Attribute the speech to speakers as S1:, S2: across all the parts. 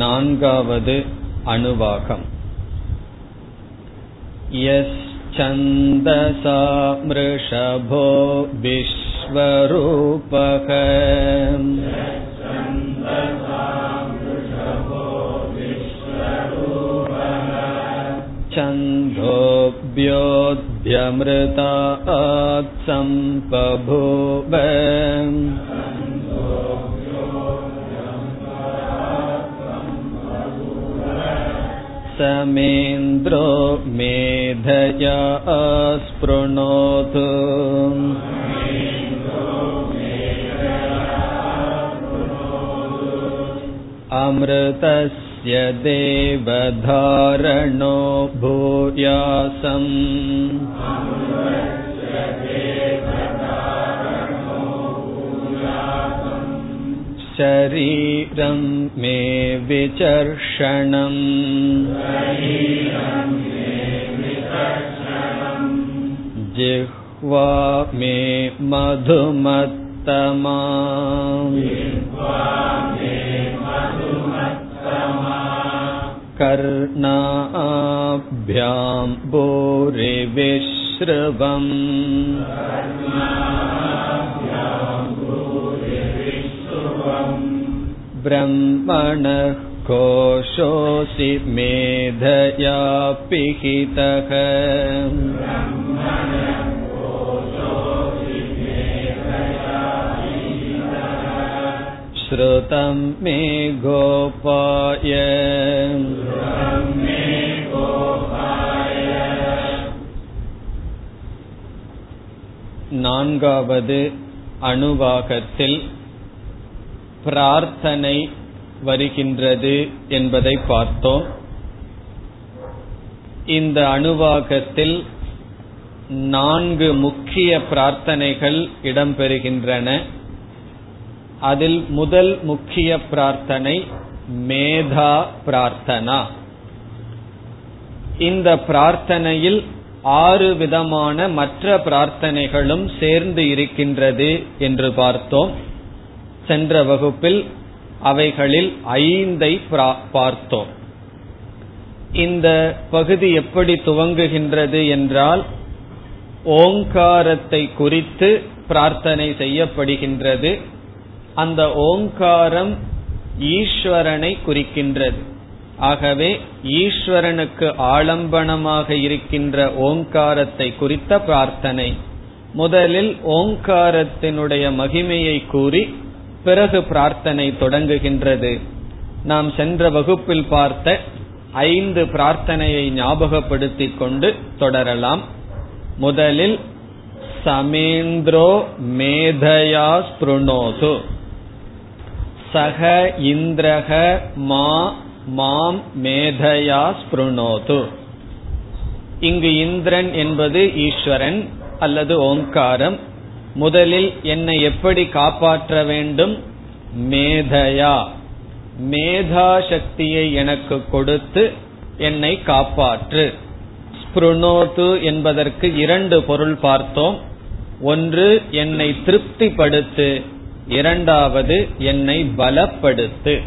S1: नान्गावद् अनुवाकम् यश्चन्दसा मृषभो विश्वरूपः छन्दोऽभ्योऽध्यमृतात् सम्पभूव समेन्द्रो मेधया स्पृणोतु अमृतस्य देवधारणो भूयासम् शरीरं मे विचर्षणम् जिह्वा मे मधुमत्तमा। कर्णाभ्यां भूरिविश्रवम् ब्रह्मणः कोशोऽसि मेधया पिहितः श्रुतं मे गोपाय நான்காவது அணுவாகத்தில் பிரார்த்தனை வருகின்றது என்பதை பார்த்தோம். இந்த அணுவாகத்தில் நான்கு முக்கிய பிரார்த்தனைகள் இடம்பெறுகின்றன. அதில் முதல் முக்கிய பிரார்த்தனை மேதா பிரார்த்தனா. இந்த பிரார்த்தனையில் ஆறு விதமான மற்ற பிரார்த்தனைகளும் சேர்ந்து இருக்கின்றது என்று பார்த்தோம். சென்ற வகுப்பில் அவைகளில் ஐந்தை பார்த்தோம். இந்த பகுதி எப்படி துவங்குகின்றது என்றால் ஓங்காரத்தை குறித்து பிரார்த்தனை செய்யப்படுகின்றது. அந்த ஓங்காரம் ஈஸ்வரனை குறிக்கின்றது. ஆகவே ஈஸ்வரனுக்கு ஆலம்பனமாக இருக்கின்ற ஓங்காரத்தை குறித்த பிரார்த்தனை. முதலில் ஓங்காரத்தினுடைய மகிமையை கூறி பிறகு பிரார்த்தனை தொடங்குகின்றது. நாம் சென்ற வகுப்பில் பார்த்த ஐந்து பிரார்த்தனையை ஞாபகப்படுத்திக் கொண்டு தொடரலாம். முதலில் சமேந்திரோ மேதயா ஸ்பிருணோது சக இந்திரக மா மாம் மேதயா ஸ்பிருணோது இங்கு இந்திரன் என்பது ஈஸ்வரன் அல்லது ஓங்காரம் முதலில் என்னை எப்படி காப்பாற்ற வேண்டும்? மேதையா. மேதா சக்தியை எனக்கு கொடுத்து என்னை காப்பாற்று. ஸ்பிருணோது என்பதற்கு இரண்டு பொருள் பார்த்தோம். ஒன்று என்னை திருப்திப்படுத்து. இரண்டாவது என்னை பலப்படுத்து.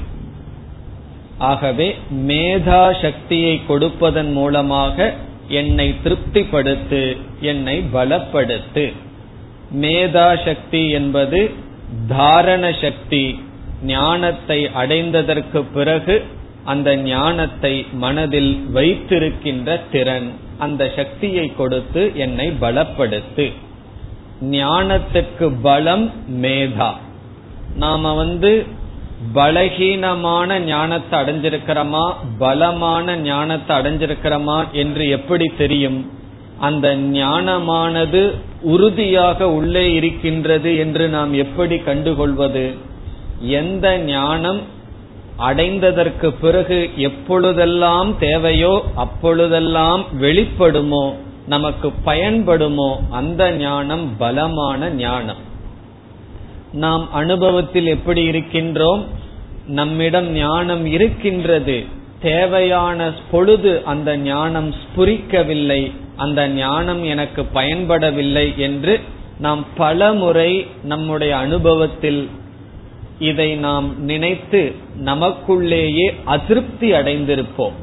S1: ஆகவே மேதா சக்தியை கொடுப்பதன் மூலமாக என்னை திருப்திப்படுத்து என்னை பலப்படுத்து. மேதா சக்தி என்பது தாரண சக்தி ஞானத்தை அடைந்ததற்கு பிறகு அந்த ஞானத்தை மனதில் வைத்திருக்கின்ற திறன். அந்த சக்தியை கொடுத்து என்னை பலப்படுத்து. ஞானத்துக்கு பலம் மேதா. நாம வந்து பலகீனமான ஞானத்தை அடைஞ்சிருக்கிறோமா? பலமான ஞானத்தை அடைஞ்சிருக்கிறோமா என்று எப்படி தெரியும்? அந்த ஞானமானது உறுதியாக உள்ளே இருக்கின்றது என்று நாம் எப்படி கண்டுகொள்வது? எந்த ஞானம் அடைந்ததற்கு பிறகு எப்பொழுதெல்லாம் தேவையோ அப்பொழுதெல்லாம் வெளிப்படுமோ நமக்கு பயன்படுமோ அந்த ஞானம் பலமான ஞானம். நாம் அனுபவத்தில் எப்படி இருக்கின்றோம்? நம்மிடம் ஞானம் இருக்கின்றது. தேவையான பொழுது அந்த ஞானம் ஸ்புரிக்கவில்லை. அந்த ஞானம் எனக்கு பயன்படவில்லை என்று நாம் பல முறை நம்முடைய அனுபவத்தில் இதை நாம் நினைத்து நமக்குள்ளேயே அதிருப்தி அடைந்திருப்போம்.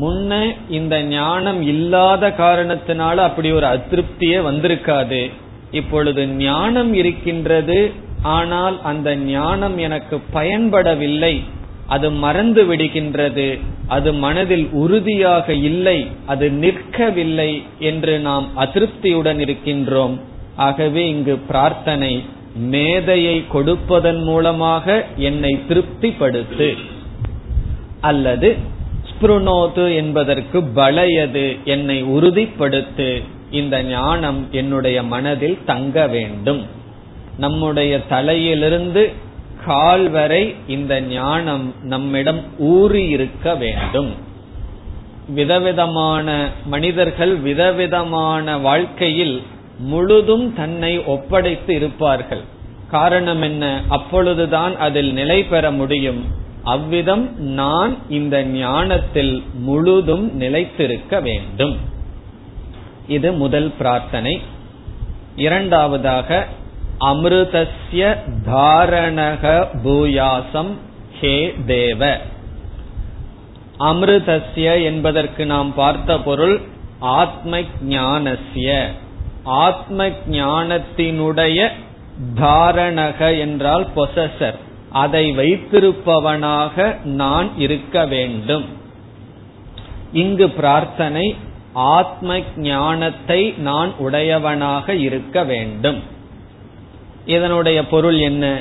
S1: முன்ன இந்த ஞானம் இல்லாத காரணத்தினால அப்படி ஒரு அதிருப்தியே வந்திருக்காது. இப்பொழுது ஞானம் இருக்கின்றது ஆனால் அந்த ஞானம் எனக்கு பயன்படவில்லை. அது மறந்து விடுகின்றது. அது மனதில் உறுதியாக இல்லை. அது நிற்கவில்லை என்று நாம் அதிருப்தியுடன் இருக்கின்றோம். ஆகவே இங்கு பிரார்த்தனை மேதையை கொடுப்பதன் மூலமாக என்னை திருப்திப்படுத்து. அல்லது ஸ்புருணோது என்பதற்கு பலையது என்னை உறுதிப்படுத்து. இந்த ஞானம் என்னுடைய மனதில் தங்க வேண்டும். நம்முடைய தலையிலிருந்து கால் வரை இந்த ஞானம் நம்மிடம் ஊறி இருக்க வேண்டும். விதவிதமான மனிதர்கள் விதவிதமான வாழ்க்கையில் முழுதும் தன்னை ஒப்படைத்து இருப்பார்கள். காரணம் என்ன? அப்பொழுதுதான் அதில் நிலை பெற முடியும். அவ்விதம் நான் இந்த ஞானத்தில் முழுதும் நிலைத்திருக்க வேண்டும். இது முதல் பிரார்த்தனை. இரண்டாவதாக அமிர்தஸ்ய தாரணக பூயாசம் ஹே தேவ. அமிர்தஸ்ய என்பதற்கு நாம் பார்த்த பொருள் ஆத்ம ஞானஸ்ய ஆத்ம ஞானத்தினுடைய தாரணக என்றால் பொசசர் அதை வைத்திருப்பவனாக நான் இருக்க வேண்டும். இங்கு பிரார்த்தனை ஆத்ம ஞானத்தை நான் உடையவனாக இருக்க வேண்டும். இதனுடைய பொருள் என்ன?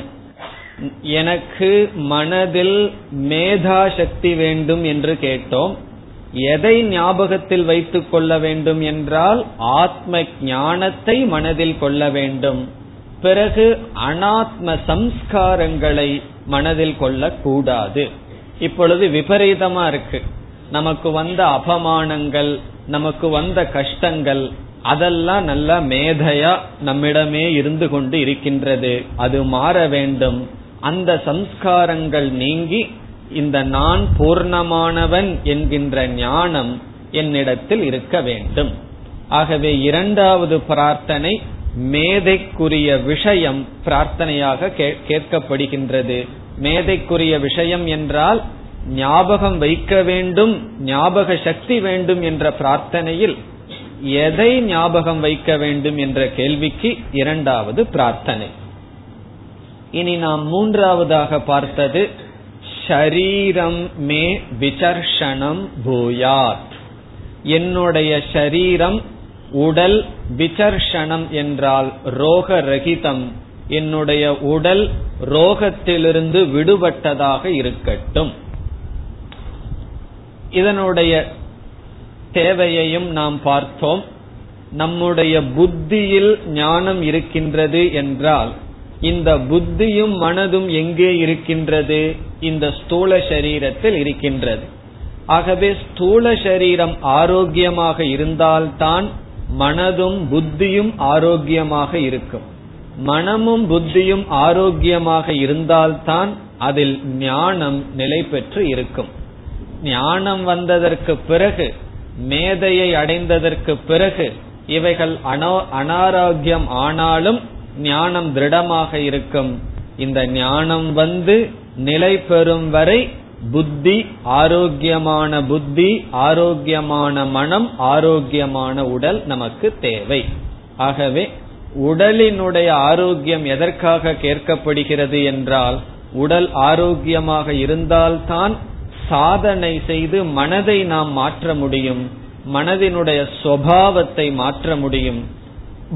S1: எனக்கு மனதில் மேதா சக்தி வேண்டும் என்று கேட்டோம். எதை ஞாபகத்தில் வைத்துக் கொள்ள வேண்டும் என்றால் ஆத்ம ஞானத்தை மனதில் கொள்ள வேண்டும். பிறகு அனாத்ம சம்ஸ்காரங்களை மனதில் கொள்ளக்கூடாது. இப்பொழுது விபரீதமா இருக்கு. நமக்கு வந்த அபமானங்கள் நமக்கு வந்த கஷ்டங்கள் அதெல்லாம் நல்லா மேதையா நம்மிடமே இருந்து கொண்டு இருக்கின்றது. அது மாற வேண்டும். அந்த சம்ஸ்காரங்கள் நீங்கி இந்த நான் பூர்ணமானவன் என்கின்ற ஞானம் என்னிடத்தில் இருக்க வேண்டும். ஆகவே இரண்டாவது பிரார்த்தனை மேதைக்குரிய விஷயம் பிரார்த்தனையாக கேட்கப்படுகின்றது. மேதைக்குரிய விஷயம் என்றால் ஞாபகம் வைக்க வேண்டும் ஞாபக சக்தி வேண்டும் என்ற பிரார்த்தனையில் எதை ஞாபகம் வைக்க வேண்டும் என்ற கேள்விக்கு இரண்டாவது பிரார்த்தனை. இனி நாம் மூன்றாவதாக பார்த்தது ஷரீரம் மே விசர்ஷனம் பூயாத். என்னுடைய ஷரீரம் உடல் விசர்ஷனம் என்றால் ரோக ரகிதம் என்னுடைய உடல் ரோகத்திலிருந்து விடுபட்டதாக இருக்கட்டும். இதனுடைய தேவையையும் நாம் பார்த்தோம். நம்முடைய புத்தியில் ஞானம் இருக்கின்றது என்றால் இந்த புத்தியும் மனதும் எங்கே இருக்கின்றது? இந்த ஸ்தூல சரீரத்தில் இருக்கின்றது. ஆகவே ஸ்தூல சரீரம் ஆரோக்கியமாக இருந்தால்தான் மனதும் புத்தியும் ஆரோக்கியமாக இருக்கும். மனமும் புத்தியும் ஆரோக்கியமாக இருந்தால்தான் அதில் ஞானம் நிலை பெற்று இருக்கும். ஞானம் வந்ததற்கு பிறகு மேதையை அடைந்ததற்கு பிறகு இவைகள் அனாரோக்கியம் ஆனாலும் ஞானம் திருடமாக இருக்கும். இந்த ஞானம் வந்து நிலை பெறும் வரை புத்தி ஆரோக்கியமான புத்தி ஆரோக்கியமான மனம் ஆரோக்கியமான உடல் நமக்கு தேவை. ஆகவே உடலினுடைய ஆரோக்கியம் எதற்காக கேட்கப்படுகிறது என்றால் உடல் ஆரோக்கியமாக இருந்தால்தான் சாதனை செய்து மனதை நாம் மாற்ற முடியும் மனதினுடைய சுவாவத்தை மாற்ற முடியும்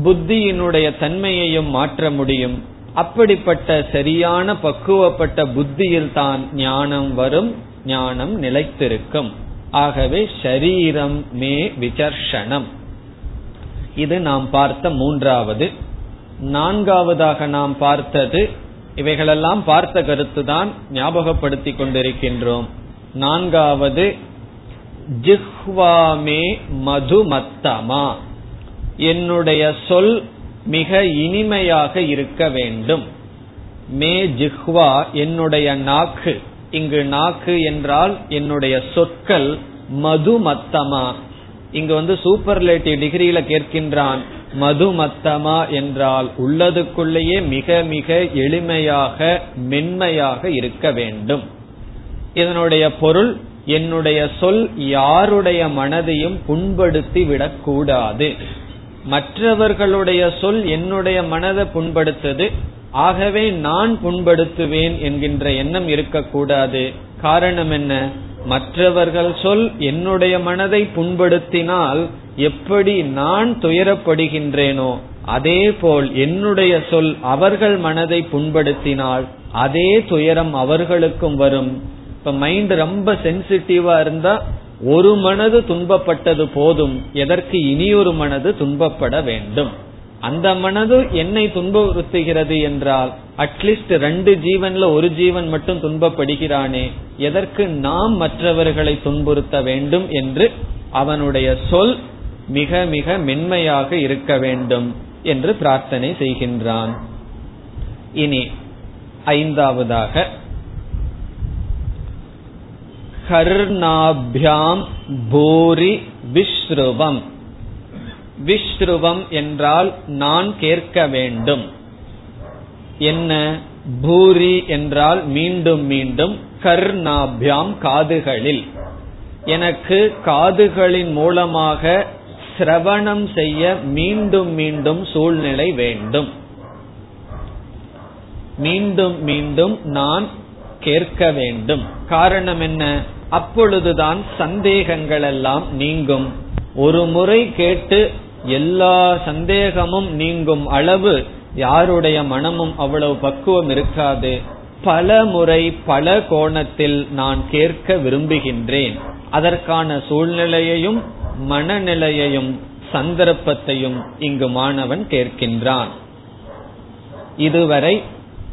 S1: புத்தியினுடைய தன்மையையும் மாற்ற முடியும். அப்படிப்பட்ட சரியான பக்குவப்பட்ட புத்தியில் தான் ஞானம் வரும் ஞானம் நிலைத்திருக்கும். ஆகவே ஷரீரம் மே விசர்ஷனம். இது நாம் பார்த்த மூன்றாவது. நான்காவதாக நாம் பார்த்தது இவைகளெல்லாம் பார்த்த கருத்துதான் ஞாபகப்படுத்திக் கொண்டிருக்கின்றோம். நான்காவது ஜிஹ்வாமே மதுமத்தமா. என்னுடைய சொல் மிக இனிமையாக இருக்க வேண்டும். மே ஜிஹ்வா என்னுடைய நாக்கு. இங்கு நாக்கு என்றால் என்னுடைய சொற்கள் மதுமத்தமா. இங்கு வந்து சூப்பர்லேட்டிவ் டிகிரியில கேட்கின்றான் மதுமத்தமா என்றால் உள்ளதுக்குள்ளேயே மிக மிக எளிமையாக மென்மையாக இருக்க வேண்டும். இதனுடைய பொருள் என்னுடைய சொல் யாருடைய மனதையும் புண்படுத்தி விடக்கூடாது. மற்றவர்களுடைய சொல் என்னுடைய மனதை புண்படுத்தது ஆகவே நான் புண்படுத்துவேன் என்கின்ற எண்ணம் இருக்கக்கூடாது. காரணம் என்ன? மற்றவர்கள் சொல் என்னுடைய மனதை புண்படுத்தினால் எப்படி நான் துயரப்படுகின்றேனோ அதே போல் என்னுடைய சொல் அவர்கள் மனதை புண்படுத்தினால் அதே துயரம் அவர்களுக்கும் வரும். இப்ப மைண்ட் ரொம்ப சென்சிட்டிவா இருந்தா ஒரு மனது துன்பப்பட்டது போதும். எதற்கு இனியொரு மனது துன்பப்பட வேண்டும்? அந்த மனது என்னை துன்புறுத்துகிறது என்றால் அட்லீஸ்ட் ரெண்டு ஜீவன்ல ஒரு ஜீவன் மட்டும் துன்பப்படுகிறானே எதற்கு நாம் மற்றவர்களை துன்புறுத்த வேண்டும் என்று அவனுடைய சொல் மிக மிக மென்மையாக இருக்க வேண்டும் என்று பிரார்த்தனை செய்கின்றான். இனி ஐந்தாவதாக கர்ணாபியாம் பூரி விஸ்ருவம் விஸ்ருவம் என்றால் நான் கேட்க வேண்டும். என்ன? பூரி என்றால் மீண்டும் மீண்டும் கர்ணாபியாம் காதுகளில். எனக்கு காதுகளின் மூலமாக சிரவணம் செய்ய மீண்டும் மீண்டும் சூழ்நிலை வேண்டும். மீண்டும் மீண்டும் நான் கேட்க வேண்டும். காரணம் என்ன? அப்பொழுதுதான் சந்தேகங்கள் எல்லாம் நீங்கும். ஒரு முறை கேட்டு எல்லா சந்தேகமும் நீங்கும் அளவு யாருடைய மனமும் அவ்வளவு பக்குவம் இருக்காது. பல முறை பல கோணத்தில் நான் கேட்க விரும்புகின்றேன். அதற்கான சூழ்நிலையையும் மனநிலையையும் சந்தர்ப்பத்தையும் இங்கு மாணவன் கேட்கின்றான். இதுவரை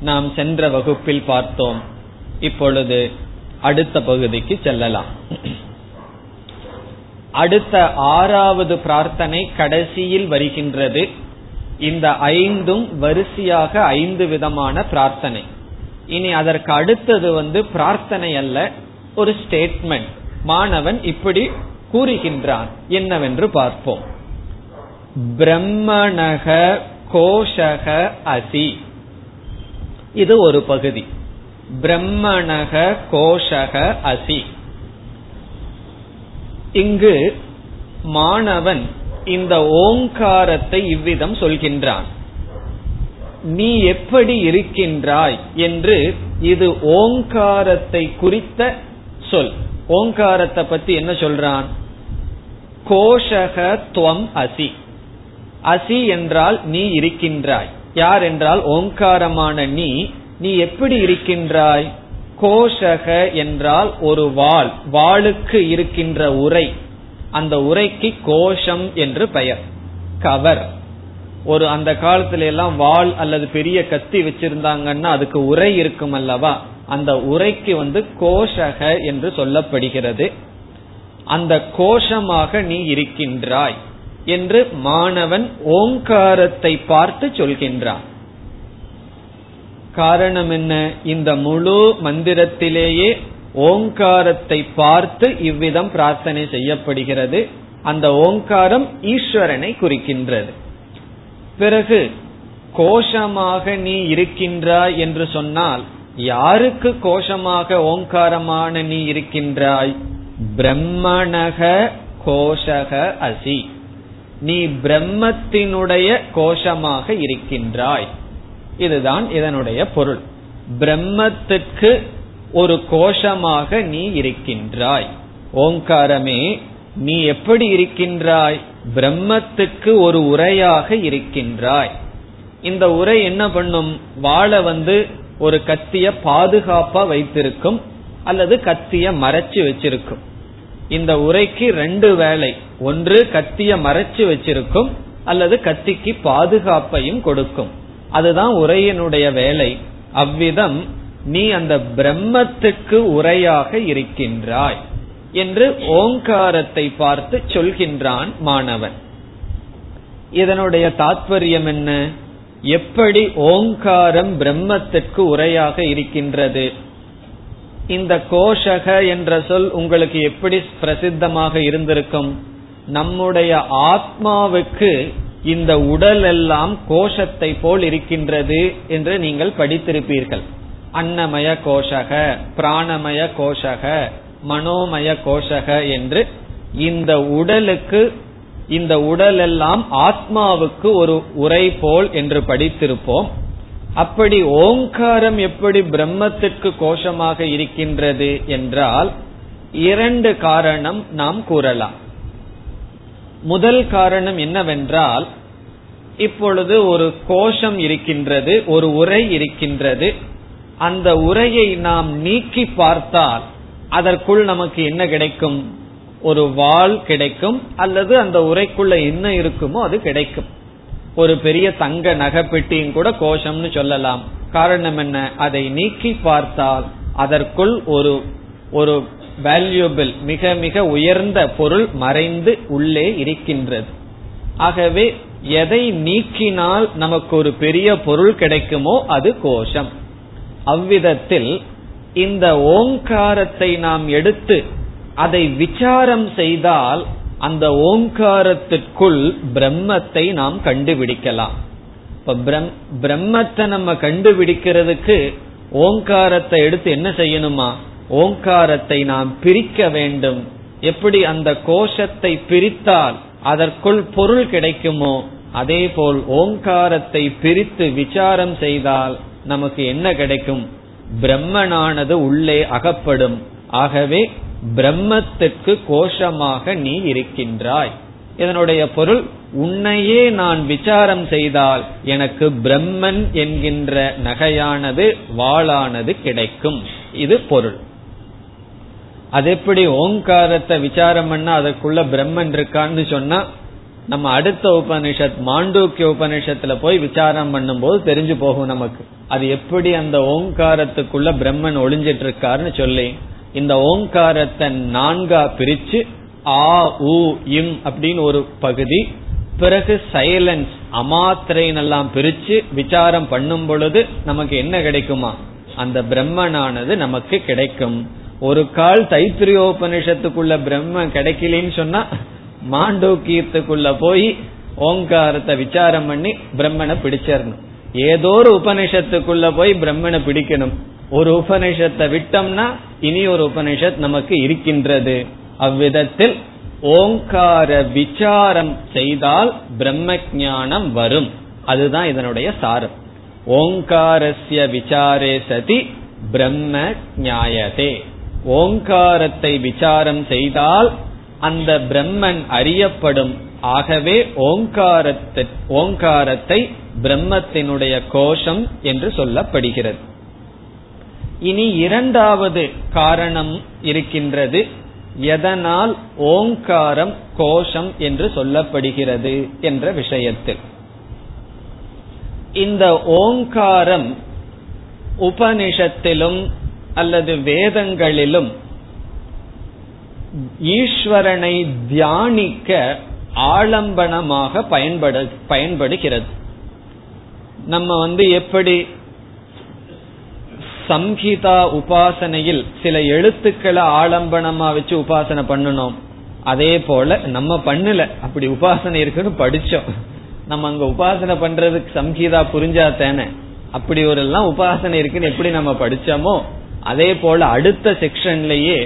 S1: நாம் சென்ற வகுப்பில் பார்த்தோம். இப்பொழுது அடுத்த பகுதிக்கு செல்லலாம். அடுத்த ஆறாவது பிரார்த்தனை கடைசியில் வருகின்றது. இந்த ஐந்தும் வரிசையாக ஐந்து விதமான பிரார்த்தனை. இனி அதற்கு அடுத்தது வந்து பிரார்த்தனை அல்ல ஒரு ஸ்டேட்மெண்ட் மாணவன் இப்படி கூறுகின்றான். என்னவென்று பார்ப்போம். பிரம்மணக கோஷக அசி. இது ஒரு பகுதி. பிரம்மணக கோஷக அசி. இங்கு மாணவன் இந்த ஓங்காரத்தை இவ்விதம் சொல்கின்றான். நீ எப்படி இருக்கின்றாய் என்று இது ஓங்காரத்தை குறித்த சொல். ஓங்காரத்தை பத்தி என்ன சொல்றான்? கோஷக துவம் அசி. அசி என்றால் நீ இருக்கின்றாய். யார் என்றால் ஓங்காரமான நீ நீ எப்படி இருக்கின்றாய்? கோஷக என்றால் ஒரு வாள் வாளுக்கு இருக்கின்ற உரை. அந்த உரைக்கு கோஷம் என்று பெயர். கவர். ஒரு அந்த காலத்துல எல்லாம் வாள் அல்லது பெரிய கத்தி வச்சிருந்தாங்கன்னா அதுக்கு உரை இருக்கும் அல்லவா? அந்த உரைக்கு வந்து கோஷக என்று சொல்லப்படுகிறது. அந்த கோஷமாக நீ இருக்கின்றாய் என்று மாணவன் ஓங்காரத்தை பார்த்து சொல்கின்றான். காரணம் என்ன? இந்த முழு மந்திரத்திலேயே ஓங்காரத்தை பார்த்து இவ்விதம் பிரார்த்தனை செய்யப்படுகிறது. அந்த ஓங்காரம் ஈஸ்வரனை குறிக்கின்றது. பிறகு கோஷமாக நீ இருக்கின்றாய் என்று சொன்னால் யாருக்கு கோஷமாக ஓங்காரமான நீ இருக்கின்றாய்? பிரம்மணக கோஷக அசி. நீ பிரம்மத்தினுடைய கோஷமாக இருக்கின்றாய். இதுதான் இதனுடைய பொருள். பிரம்மத்துக்கு ஒரு கோஷமாக நீ இருக்கின்றாய். ஓங்காரமே நீ எப்படி இருக்கின்றாய்? பிரம்மத்துக்கு ஒரு உரையாக இருக்கின்றாய். இந்த உரை என்ன பண்ணும்? வாழை வந்து ஒரு கத்திய பாதுகாப்பா வைத்திருக்கும் அல்லது கத்திய மறைச்சு வச்சிருக்கும். இந்த உரைக்கு ரெண்டு வேலை. ஒன்று கத்திய மறைச்சு வச்சிருக்கும் அல்லது கத்திக்கு பாதுகாப்பையும் கொடுக்கும். அதுதான் உரையினுடைய வேலை. அவ்விதம் நீ அந்த பிரம்மத்துக்கு உரையாக இருக்கின்றாய் என்று ஓங்காரத்தை பார்த்து சொல்கின்றான் மாணவன். இதனுடைய தாத்பரியம் என்ன? எப்படி ஓங்காரம் பிரம்மத்திற்கு உரையாக இருக்கின்றது? இந்த கோஷக என்ற சொல் உங்களுக்கு எப்படி பிரசித்தமாக இருந்திருக்கும்? நம்முடைய ஆத்மாவுக்கு இந்த உடல் எல்லாம் கோஷத்தை போல் இருக்கின்றது என்று நீங்கள் படித்திருப்பீர்கள். அன்னமய கோஷக பிராணமய கோஷக மனோமய கோஷக என்று இந்த உடலுக்கு இந்த உடல் எல்லாம் ஆத்மாவுக்கு ஒரு உரை போல் என்று படித்திருப்போம். அப்படி ஓங்காரம் எப்படி பிரம்மத்திற்கு கோஷமாக இருக்கின்றது என்றால் இரண்டு காரணம் நாம் கூறலாம். முதல் காரணம் என்னவென்றால் இப்பொழுது ஒரு கோஷம் இருக்கின்றது ஒரு உரை இருக்கின்றது. அந்த உரையை நாம் நீக்கி பார்த்தால் அதற்குள் நமக்கு என்ன கிடைக்கும்? ஒரு வாள் கிடைக்கும் அல்லது அந்த உரைக்குள்ள என்ன இருக்குமோ அது கிடைக்கும். ஒரு பெரிய தங்க நகைப்பெட்டியும் கூட கோஷம்னு சொல்லலாம். காரணம் என்ன? அதை நீக்கி பார்த்தால் அதற்குள் ஒரு ஒரு வேல்யூபிள் மிக மிக உயர்ந்த பொருள் மறைந்து உள்ளே இருக்கின்றது. ஆகவே எதை நீக்கினால் நமக்கு ஒரு பெரிய பொருள் கிடைக்குமோ அது கோஷம். அவ்விதத்தில் இந்த ஓங்காரத்தை நாம் எடுத்து அதை விசாரம் செய்தால் அந்த ஓங்காரத்திற்குள் பிரம்மத்தை நாம் கண்டுபிடிக்கலாம். இப்ப பிரம்மத்தை நம்ம கண்டுபிடிக்கிறதுக்கு ஓங்காரத்தை எடுத்து என்ன செய்யணுமா? ஓங்காரத்தை நாம் பிரிக்க வேண்டும். எப்படி அந்த கோஷத்தை பிரித்தால் அதற்குள் பொருள் கிடைக்குமோ அதே போல் ஓங்காரத்தை பிரித்து விசாரம் செய்தால் நமக்கு என்ன கிடைக்கும்? பிரம்மனானது உள்ளே அகப்படும். ஆகவே பிரம்மத்துக்கு கோஷமாக நீ இருக்கின்றாய். இதனுடைய பொருள் உன்னையே நான் விசாரம் செய்தால் எனக்கு பிரம்மன் என்கின்ற நகையானது வாளானது கிடைக்கும். இது பொருள். அது எப்படி ஓங்காரத்தை விசாரம் பண்ணா அதுக்குள்ள பிரம்மன் இருக்கான்னு சொன்னா நம்ம அடுத்த உபனிஷத் மாண்டூக்கிய உபனிஷத்துல போய் விசாரம் பண்ணும்போது தெரிஞ்சு போகும் நமக்கு. அது எப்படி அந்த ஓங்காரத்துக்குள்ள பிரம்மன் ஒளிஞ்சிட்டு இருக்காருன்னு சொல்லி இந்த ஓங்காரத்தை நான்கா பிரிச்சு ஆ உ இம் அப்படின்னு ஒரு பகுதி பிறகு சைலன்ஸ் அமாத்திரைன் எல்லாம் பிரிச்சு விசாரம் பண்ணும் பொழுது நமக்கு என்ன கிடைக்குமா? அந்த பிரம்மனானது நமக்கு கிடைக்கும். ஒரு கால் தைத்திரியோபனிஷத்துக்குள்ள பிரம்ம கிடைக்கலன்னு சொன்னா மாண்டோக்கியத்துக்குள்ள போய் ஓங்காரத்தை விசாரம் பண்ணி பிரம்மனை பிடிச்சிடணும். ஏதோ ஒரு உபனிஷத்துக்குள்ள போய் பிரம்மனை பிடிக்கணும். ஒரு உபனிஷத்தை விட்டோம்னா இனி ஒரு உபனிஷத் நமக்கு இருக்கின்றது. அவ்விதத்தில் ஓங்கார விசாரம் செய்தால் பிரம்ம ஞானம் வரும். அதுதான் இதனுடைய சாரம். ஓங்காரஸ்ய விசாரே சதி பிரம்ம ஞாயதே. ஓங்காரத்தை விசாரம் செய்தால் அந்த பிரம்மன் அறியப்படும். ஆகவே ஓங்காரத்தை ஓங்காரத்தை பிரம்மத்தினுடைய கோஷம் என்று சொல்லப்படுகிறது. இனி இரண்டாவது காரணம் இருக்கின்றது. எதனால் ஓங்காரம் கோஷம் என்று சொல்லப்படுகிறது என்ற விஷயத்தில். இந்த ஓங்காரம் உபனிஷத்திலும் அல்லது வேதங்களிலும் ஈஸ்வரனை தியானிக்க ஆலம்பனமாக பயன்பட பயன்படுகிறது. நம்ம வந்து எப்படி சம்ஹிதா உபாசனையில் சில எழுத்துக்களை ஆலம்பனமா வச்சு உபாசனை பண்ணணும் அதே போல நம்ம பண்ணல. அப்படி உபாசனை இருக்குன்னு படிச்சோம். நம்ம அங்க உபாசனை பண்றதுக்கு சம்ஹிதா புரிஞ்சா தானே? அப்படி ஒரு எல்லாம் உபாசனை இருக்குன்னு எப்படி நம்ம படிச்சோமோ அதே போல அடுத்த செக்ஷன்லயே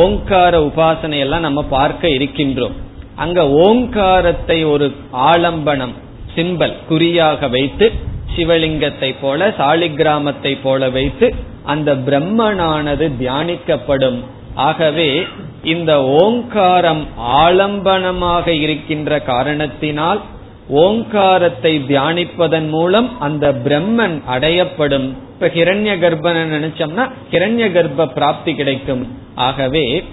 S1: ஓங்கார உபாசனையெல்லாம் நம்ம பார்க்க இருக்கின்றோம். அங்க ஓங்காரத்தை ஒரு ஆலம்பனம் சிம்பல் குறியாக வைத்து சிவலிங்கத்தை போல சாலிகிராமத்தை போல வைத்து அந்த பிரம்மனானது தியானிக்கப்படும். ஆகவே இந்த ஓங்காரம் ஆலம்பனமாக இருக்கின்ற காரணத்தினால் ஓங்காரத்தை தியானிப்பதன் மூலம் அந்த பிரம்மன் அடையப்படும். இப்ப ஹிரண்ய கர்ப்பனை நினைச்சோம்னா ஹிரண்ய கர்ப்ப பிராப்தி கிடைக்கும். ஆகவே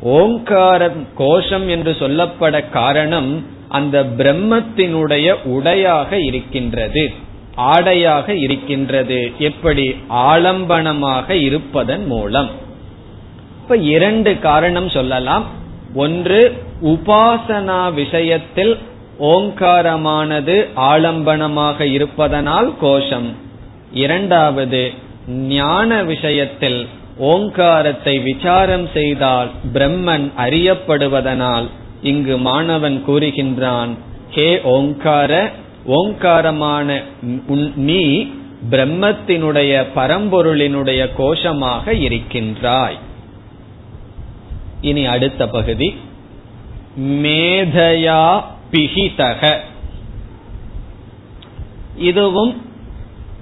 S1: ஓங்காரம் கோஷம் என்று சொல்லப்பட காரணம் அந்த பிரம்மத்தினுடைய உடையாக இருக்கின்றது ஆடையாக இருக்கின்றது. எப்படி? ஆலம்பனமாக இருப்பதன் மூலம். இப்ப இரண்டு காரணம் சொல்லலாம். ஒன்று உபாசனா விஷயத்தில் ஓங்காரமானது ஆலம்பனமாக இருப்பதனால் கோஷம். இரண்டாவது ஞான விஷயத்தில் ஓங்காரத்தை விசாரம் செய்தால் பிரம்மன் அறியப்படுவதனால் இங்கு மாணவன் கூறுகின்றான் ஹே ஓங்கார ஓங்காரமான நீ பிரம்மத்தினுடைய பரம்பொருளினுடைய கோஷமாக இருக்கின்றாய். இனி அடுத்த பகுதி மேதையா பிஹிதக. இதுவும்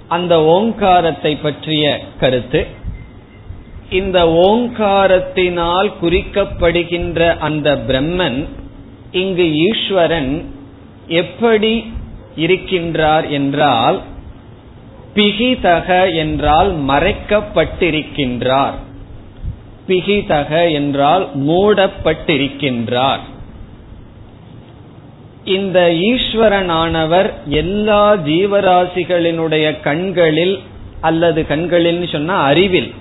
S1: அந்த ஓங்காரத்தை பற்றிய கருத்து. இந்த ஓங்காரத்தினால் குறிக்கப்படுகின்ற அந்த பிரம்மன் இங்கு ஈஸ்வரன் எப்படி இருக்கின்றார் என்றால் பிகிதக என்றால் மறைக்கப்பட்டிருக்கின்றார். பிகிதக என்றால் மூடப்பட்டிருக்கின்றார். இந்த ஈஸ்வரனானவர் எல்லா ஜீவராசிகளினுடைய கண்களில் அல்லது கண்களில் சொன்னா அறிவில்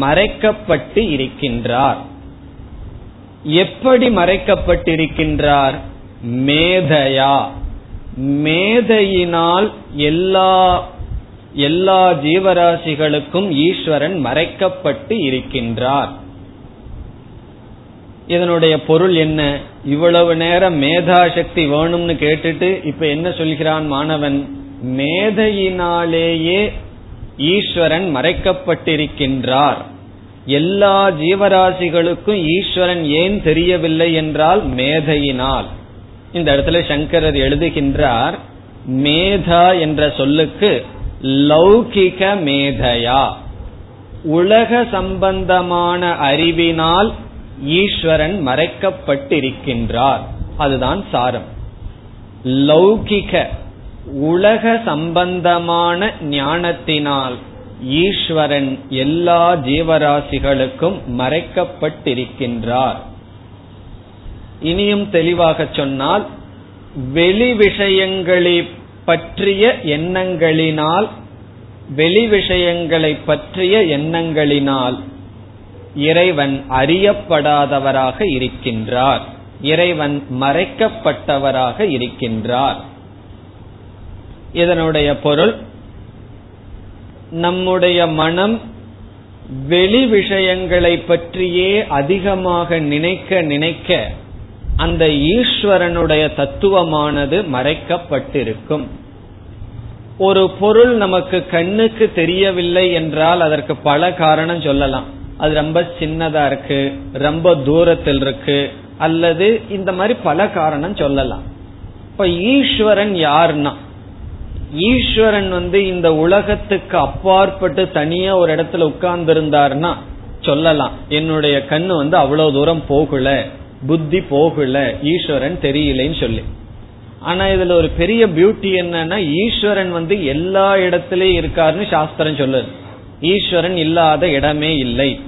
S1: மறைக்கப்பட்டு இருக்கின்றார். எப்படி மறைக்கப்பட்டிருக்கின்றார்? மேதையா. மேதையினால் எல்லா எல்லா ஜீவராசிகளுக்கும் ஈஸ்வரன் மறைக்கப்பட்டு இருக்கின்றார். இதனுடைய பொருள் என்ன? இவ்வளவு நேரம் மேதா சக்தி வேணும்னு கேட்டுட்டு இப்ப என்ன சொல்கிறான் மாணவன்? மேதையினாலேயே ஈஸ்வரன் மறைக்கப்பட்டிருக்கின்றார். எல்லா ஜீவராசிகளுக்கும் ஈஸ்வரன் ஏன் தெரியவில்லை என்றால் மேதையினால். இந்த இடத்துல சங்கரர் எழுதுகின்றார் மேதா என்ற சொல்லுக்கு லௌகிக மேதையா. உலக சம்பந்தமான அறிவினால் ஈஸ்வரன் மறைக்கப்பட்டிருக்கின்றார். அதுதான் சாரம். லௌகிக உலக சம்பந்தமான ஞானத்தினால் ஈஸ்வரன் எல்லா ஜீவராசிகளுக்கும் மறைக்கப்பட்டிருக்கின்றார். இனியும் தெளிவாக சொன்னால் வெளி விஷயங்களை பற்றிய எண்ணங்களினால் வெளி விஷயங்களை பற்றிய எண்ணங்களினால் இறைவன் அறியப்படாதவராக இருக்கின்றார். இறைவன் மறைக்கப்பட்டவராக இருக்கின்றார். இதனுடைய பொருள் நம்முடைய மனம் வெளி விஷயங்களை பற்றியே அதிகமாக நினைக்க நினைக்க அந்த ஈஸ்வரனுடைய தத்துவமானது மறைக்கப்பட்டிருக்கும். ஒரு பொருள் நமக்கு கண்ணுக்கு தெரியவில்லை என்றால் அதற்கு பல காரணம் சொல்லலாம். அது ரொம்ப சின்னதா இருக்கு ரொம்ப தூரத்தில் இருக்கு அல்லது இந்த மாதிரி பல காரணம் சொல்லலாம். இப்ப ஈஸ்வரன் யாருன்னா? ஈஸ்வரன் வந்து இந்த உலகத்துக்கு அப்பாற்பட்டு தனியா ஒரு இடத்துல உட்கார்ந்து இருந்தார்னா சொல்லலாம். என்னுடைய கண்ணு வந்து அவ்வளவு தூரம் போகல புத்தி போகல ஈஸ்வரன் தெரியலன்னு சொல்லி. ஆனா இதுல ஒரு பெரிய பியூட்டி என்னன்னா ஈஸ்வரன் வந்து எல்லா இடத்திலயும் இருக்காருன்னு சாஸ்திரம் சொல்லுது. ஈஸ்வரன் இல்லாத இடமே இல்லை.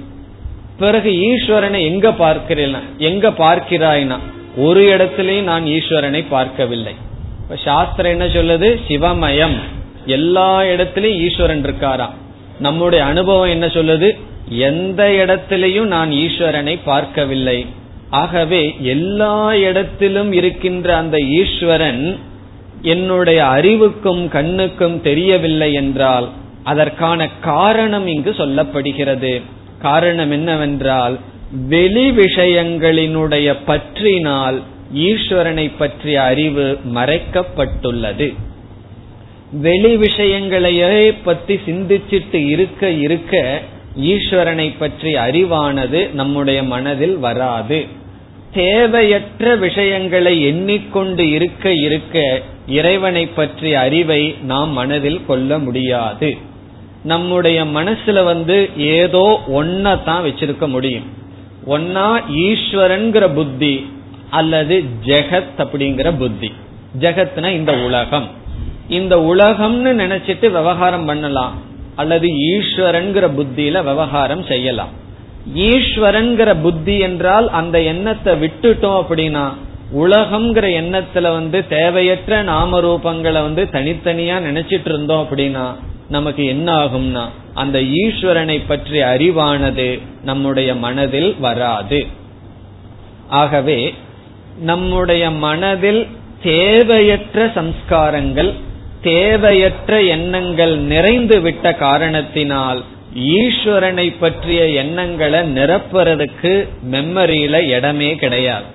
S1: பிறகு ஈஸ்வரனை எங்க பார்க்கிறேன் எங்க பார்க்கிறாய்னா ஒரு இடத்திலையும் நான் ஈஸ்வரனை பார்க்கவில்லை. இப்ப சாஸ்திரம் என்ன சொல்லுது? சிவமயம். எல்லா இடத்திலையும் ஈஸ்வரன் இருக்காரா நம்முடைய அனுபவம் என்ன சொல்லுது? எந்த இடத்திலையும் நான் ஈஸ்வரனை பார்க்கவில்லை. ஆகவே எல்லா இடத்திலும் இருக்கின்ற அந்த ஈஸ்வரன் என்னுடைய அறிவுக்கும் கண்ணுக்கும் தெரியவில்லை என்றால் அதற்கான காரணம் இங்கு சொல்லப்படுகிறது. காரணம் என்னவென்றால் வெளி விஷயங்களினுடைய பற்றினால் ஈஸ்வரனை பற்றிய அறிவு மறைக்கப்பட்டுள்ளது. வெளி விஷயங்களையே பற்றி சிந்திச்சிட்டு இருக்க இருக்க ஈஸ்வரனை பற்றிய அறிவானது நம்முடைய மனதில் வராது. தேவையற்ற விஷயங்களை எண்ணிக்கொண்டு இருக்க இருக்க இறைவனை பற்றிய அறிவை நாம் மனதில் கொள்ள முடியாது. நம்முடைய மனசுல வந்து ஏதோ ஒன்னதான் வச்சிருக்க முடியும். ஒன்னா ஈஸ்வரன்கிற புத்தி அல்லது ஜெகத் அப்படிங்கிற புத்தி. ஜெகத்னா இந்த உலகம். இந்த உலகம்னு நினைச்சிட்டு விவகாரம் பண்ணலாம். அல்லது ஈஸ்வரன்கிற புத்தியில விவகாரம் செய்யலாம். ஈஸ்வரன்கிற புத்தி என்றால் அந்த எண்ணத்தை விட்டுட்டோம் அப்படின்னா உலகம்ங்கிற எண்ணத்துல வந்து தேவையற்ற நாம ரூபங்களை வந்து தனித்தனியா நினைச்சிட்டு இருந்தோம் அப்படின்னா நமக்கு என்ன ஆகும்னா அந்த ஈஸ்வரனை பற்றிய அறிவானது நம்முடைய மனதில் வராது. ஆகவே நம்முடைய மனதில் தேவையற்ற சம்ஸ்காரங்கள் தேவையற்ற எண்ணங்கள் நிறைந்து விட்ட காரணத்தினால் ஈஸ்வரனை பற்றிய எண்ணங்களை நிரப்புறதுக்கு மெம்மரியில இடமே கிடையாது.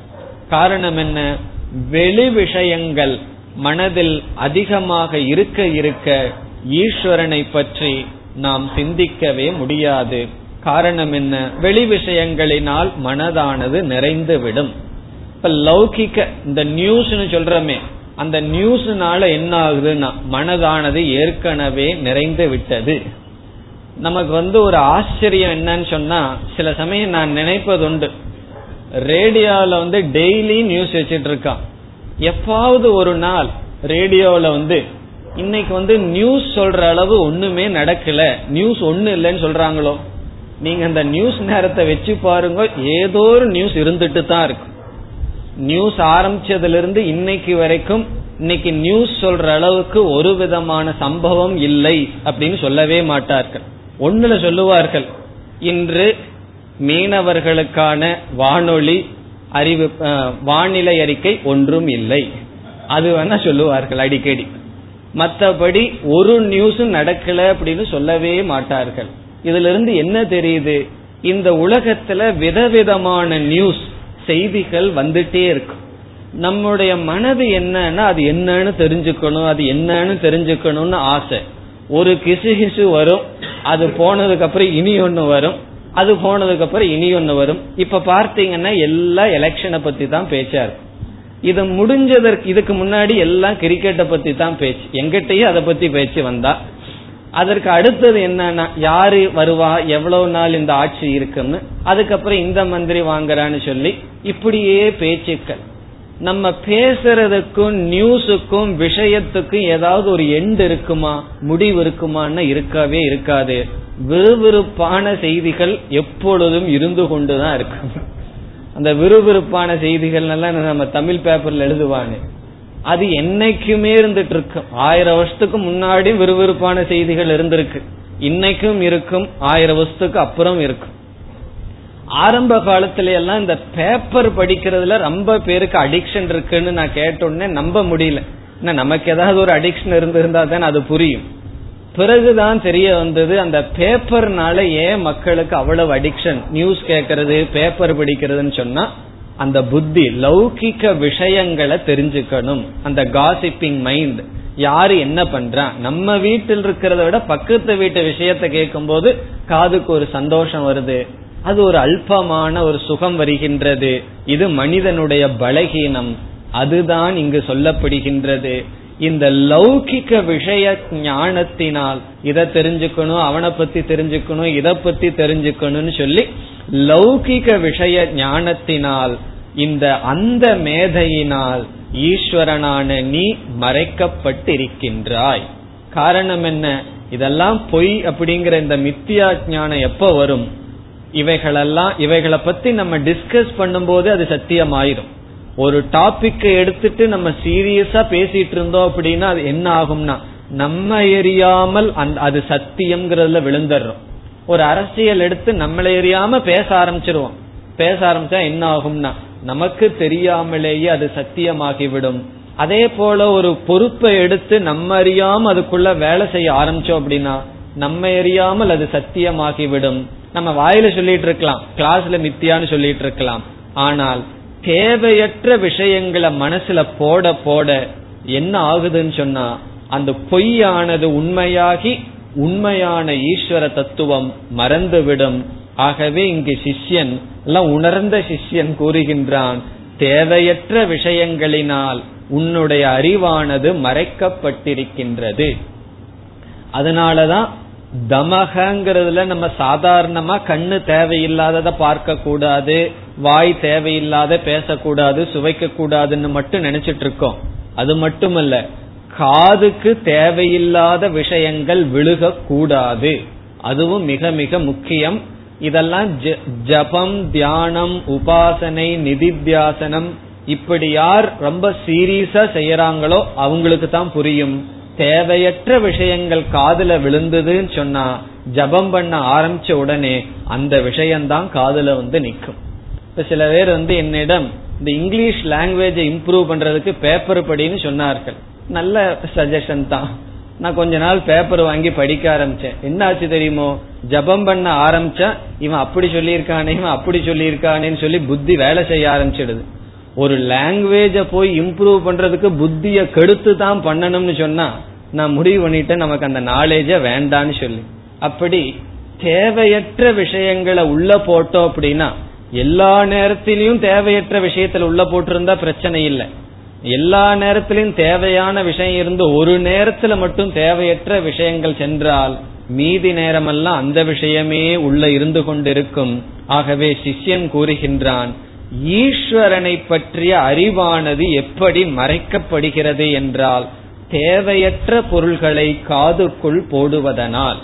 S1: காரணம் என்ன? வெளி விஷயங்கள் மனதில் அதிகமாக இருக்க இருக்க ஈஸ்வரனை பற்றி நாம் சிந்திக்கவே முடியாது. காரணம் என்ன? வெளி விஷயங்களினால் மனதானது நிறைந்துவிடும். இப்ப லௌகிக்க இந்த நியூஸ்னு சொல்றமே அந்த நியூஸ்னால என்ன ஆகுதுன்னா மனதானது ஏற்கனவே நிறைந்து விட்டது நமக்கு வந்து ஒரு ஆச்சரியம் என்னன்னு சொன்னா சில சமயம் நான் நினைப்பது உண்டு ரேடியோல வந்து டெய்லி நியூஸ் வச்சிட்டு இருக்கான். எப்பாவது ஒரு நாள் ரேடியோல வந்து இன்னைக்கு வந்து நியூஸ் சொல்ற அளவு ஒண்ணுமே நடக்கல. நியூஸ் ஒண்ணு இல்லைன்னு சொல்றாங்களோ? நீங்க அந்த நியூஸ் நேரத்தை வச்சு பாருங்க. ஏதோ ஒரு நியூஸ் இருந்துட்டு தான் இருக்கும் நியூஸ் ஆரம்பிச்சதுல இருந்து இன்னைக்கு வரைக்கும் இன்னைக்கு நியூஸ் சொல்ற அளவுக்கு ஒரு விதமான சம்பவம் இல்லை அப்படின்னு சொல்லவே மாட்டார்கள். ஒண்ணுல சொல்லுவார்கள். இன்று மீனவர்களுக்கான வானொலி அறிவு வானிலை அறிக்கை ஒன்றும் இல்லை. அது வேணா சொல்லுவார்கள் அடிக்கடி. மற்றபடி ஒரு நியூஸும் நடக்கல அப்படின்னு சொல்லவே மாட்டார்கள். இதுல இருந்து என்ன தெரியுது? இந்த உலகத்துல விதவிதமான நியூஸ் செய்திகள் வந்துட்டே இருக்கும் நம்முடைய மனது என்னன்னா அது என்னன்னு தெரிஞ்சுக்கணும் அது என்னன்னு தெரிஞ்சுக்கணும்னு ஆசை. ஒரு கிசு கிசு வரும் அது போனதுக்கு அப்புறம் இனி ஒன்னு வரும் அது போனதுக்கு அப்புறம் இனி ஒன்னு வரும். இப்ப பார்த்தீங்கன்னா எல்லா எலெக்ஷனை பத்தி தான் பேச்சா இருக்கும் இது முடிஞ்சதற்கு இதுக்கு முன்னாடி எல்லாம் கிரிக்கெட்டை பத்தி தான் பேச்சு. எங்கிட்டயும் அதை பத்தி பேச்சு வந்தா. அதற்கு அடுத்தது என்னன்னா யாரு வருவா எவ்வளவு நாள் இந்த ஆட்சி இருக்குன்னு அதுக்கப்புறம் இந்த மந்திரி வாங்குறான்னு சொல்லி இப்படியே பேச்சுக்கள். நம்ம பேசுறதுக்கும் நியூஸுக்கும் விஷயத்துக்கும் ஏதாவது ஒரு எண்டு இருக்குமா முடிவு இருக்குமான்னு இருக்கவே இருக்காது. விறுவிறுப்பான செய்திகள் எப்பொழுதும் இருந்து கொண்டுதான் இருக்கும். அந்த விறுவிறுப்பான செய்திகள் எல்லாம் நம்ம தமிழ் பேப்பர்ல எழுதுவாங்க அது என்னைக்குமே இருந்துட்டு இருக்கும் ஆயிரம் வருஷத்துக்கு முன்னாடி விறுவிறுப்பான செய்திகள் இருந்திருக்கு. இன்னைக்கும் இருக்கும். ஆயிரம் வருஷத்துக்கு அப்புறம் இருக்கும். ஆரம்ப காலத்துல எல்லாம் இந்த பேப்பர் படிக்கிறதுல ரொம்ப பேருக்கு அடிக்ஷன் இருக்குன்னு நான் கேட்டோடனே நம்ப முடியல. நமக்கு ஏதாவது ஒரு அடிக்ஷன் இருந்திருந்தா தானே அது புரியும். பிறகுதான் தெரிய வந்தது அந்த பேப்பர்னால ஏன் மக்களுக்கு அவ்வளவு அடிக்ஷன் நியூஸ் கேட்கறது பேப்பர் படிக்கிறதுன்னு சொன்னா அந்த புத்தி லௌகிக்க விஷயங்களை தெரிஞ்சுக்கணும். அந்த காசிப்பிங் மைண்ட் யாரு என்ன பண்றான் நம்ம வீட்டில் இருக்கிறத விட பக்கத்து வீட்டு விஷயத்த கேட்கும் போது காதுக்கு ஒரு சந்தோஷம் வருது. அது ஒரு அல்பமான ஒரு சுகம் வருகின்றது. இது மனிதனுடைய பலகீனம். அதுதான் இங்கு சொல்லப்படுகின்றது. இந்த லௌகிக்க விஷய ஞானத்தினால் இதை தெரிஞ்சுக்கணும் அவனை பத்தி தெரிஞ்சுக்கணும் இதை பத்தி தெரிஞ்சுக்கணும்னு சொல்லி லௌகிக விஷய ஞானத்தினால் இந்த அந்த மேதையினால் ஈஸ்வரனான நீ மறைக்கப்பட்டிருக்கின்றாய். காரணம் என்ன? இதெல்லாம் பொய் அப்படிங்கிற இந்த மித்தியா ஞானம் எப்ப வரும்? இவைகளெல்லாம் இவைகளை பத்தி நம்ம டிஸ்கஸ் பண்ணும்போது அது சத்தியமாயிரும். ஒரு டாபிக் எடுத்துட்டு நம்ம சீரியஸா பேசிட்டு இருந்தோம் அப்படின்னா அது என்ன ஆகும்னா நம்ம எரியாமல் அது சத்தியம்ங்கிறதுல விழுந்துடுறோம். ஒரு அரசியல் எடுத்து நம்மளை எரியாம பேச ஆரம்பிச்சிருவோம். பேச ஆரம்பிச்சா என்ன ஆகும்னா நமக்கு தெரியாமலேயே அது சத்தியமாகிவிடும். அதே போல ஒரு பொறுப்பை எடுத்து நம்ம அறியாம அதுக்குள்ள வேலை செய்ய ஆரம்பிச்சோம் அப்படின்னா நம்ம எரியாமல் அது சத்தியமாகிவிடும். நம்ம வாயில சொல்லிட்டு இருக்கலாம் கிளாஸ்ல மித்தியான்னு சொல்லிட்டு இருக்கலாம். ஆனால் தேவையற்ற விஷயங்களை மனசுல போட போட என்ன ஆகுதுன்னு சொன்னா அந்த பொய்யானது உண்மையாகி உண்மையான ஈஸ்வர தத்துவம் மறந்துவிடும். ஆகவே இங்கு சிஷ்யன் எல்லாம் உணர்ந்த சிஷ்யன் கூறுகின்றான் தேவையற்ற விஷயங்களினால் உன்னுடைய அறிவானது மறைக்கப்பட்டிருக்கின்றது. அதனாலதான் தமகங்கிறதுல நம்ம சாதாரணமா கண்ணு தேவையில்லாதத பார்க்க கூடாது வாய் தேவையில்லாத பேசக்கூடாது சுவைக்க கூடாதுன்னு மட்டும் நினைச்சிட்டு இருக்கோம் அது மட்டுமல்ல காதுக்கு தேவையில்லாத விஷயங்கள் விழுக கூடாது அதுவும் மிக மிக முக்கியம். இதெல்லாம் ஜபம் தியானம் உபாசனை நிதித்தியாசனம் இப்படி யார் ரொம்ப சீரியஸா செய்யறாங்களோ அவங்களுக்கு தான் புரியும். தேவையற்ற விஷயங்கள் காதுல விழுந்ததுன்னு சொன்னா ஜபம் பண்ண ஆரம்பிச்ச உடனே அந்த விஷயம்தான் காதுல வந்து நிக்கும் இப்ப சில பேர் வந்து என்னிடம் இந்த இங்கிலீஷ் லாங்குவேஜை இம்ப்ரூவ் பண்றதுக்கு பேப்பர் படின்னு சொன்னார்கள். நல்ல சஜஷன் தான். நான் கொஞ்ச நாள் பேப்பர் வாங்கி படிக்க ஆரம்பிச்சேன். என்ன ஆச்சு தெரியுமோ? ஜபம் பண்ண ஆரம்பிச்சா இவன் அப்படி சொல்லியிருக்கானே இவன் அப்படி சொல்லியிருக்கானேன்னு சொல்லி புத்தி வேலை செய்ய ஆரம்பிச்சிடுது. ஒரு லாங்குவேஜ போய் இம்ப்ரூவ் பண்றதுக்கு புத்திய கெடுத்து தான் பண்ணணும்னு சொன்னா நான் முடிவு பண்ணிட்டேன் நமக்கு அந்த நாலேஜ வேண்டான்னு சொல்லி. அப்படி தேவையற்ற விஷயங்களை உள்ள போட்டோம் அப்படின்னா எல்லா நேரத்திலையும் தேவையற்ற விஷயத்துல உள்ள போட்டிருந்தா பிரச்சனை இல்லை. எல்லா நேரத்திலும் தேவையான விஷயம் இருந்து ஒரு நேரத்துல மட்டும் தேவையற்ற விஷயங்கள் சென்றால் மீதி நேரமெல்லாம் அந்த விஷயமே உள்ள இருந்து கொண்டிருக்கும். ஆகவே சிஷ்யன் கூறுகின்றான் ஈஸ்வரனை பற்றிய அறிவானது எப்படி மறைக்கப்படுகிறது என்றால் தேவையற்ற பொருள்களை காதுக்குள் போடுவதனால்.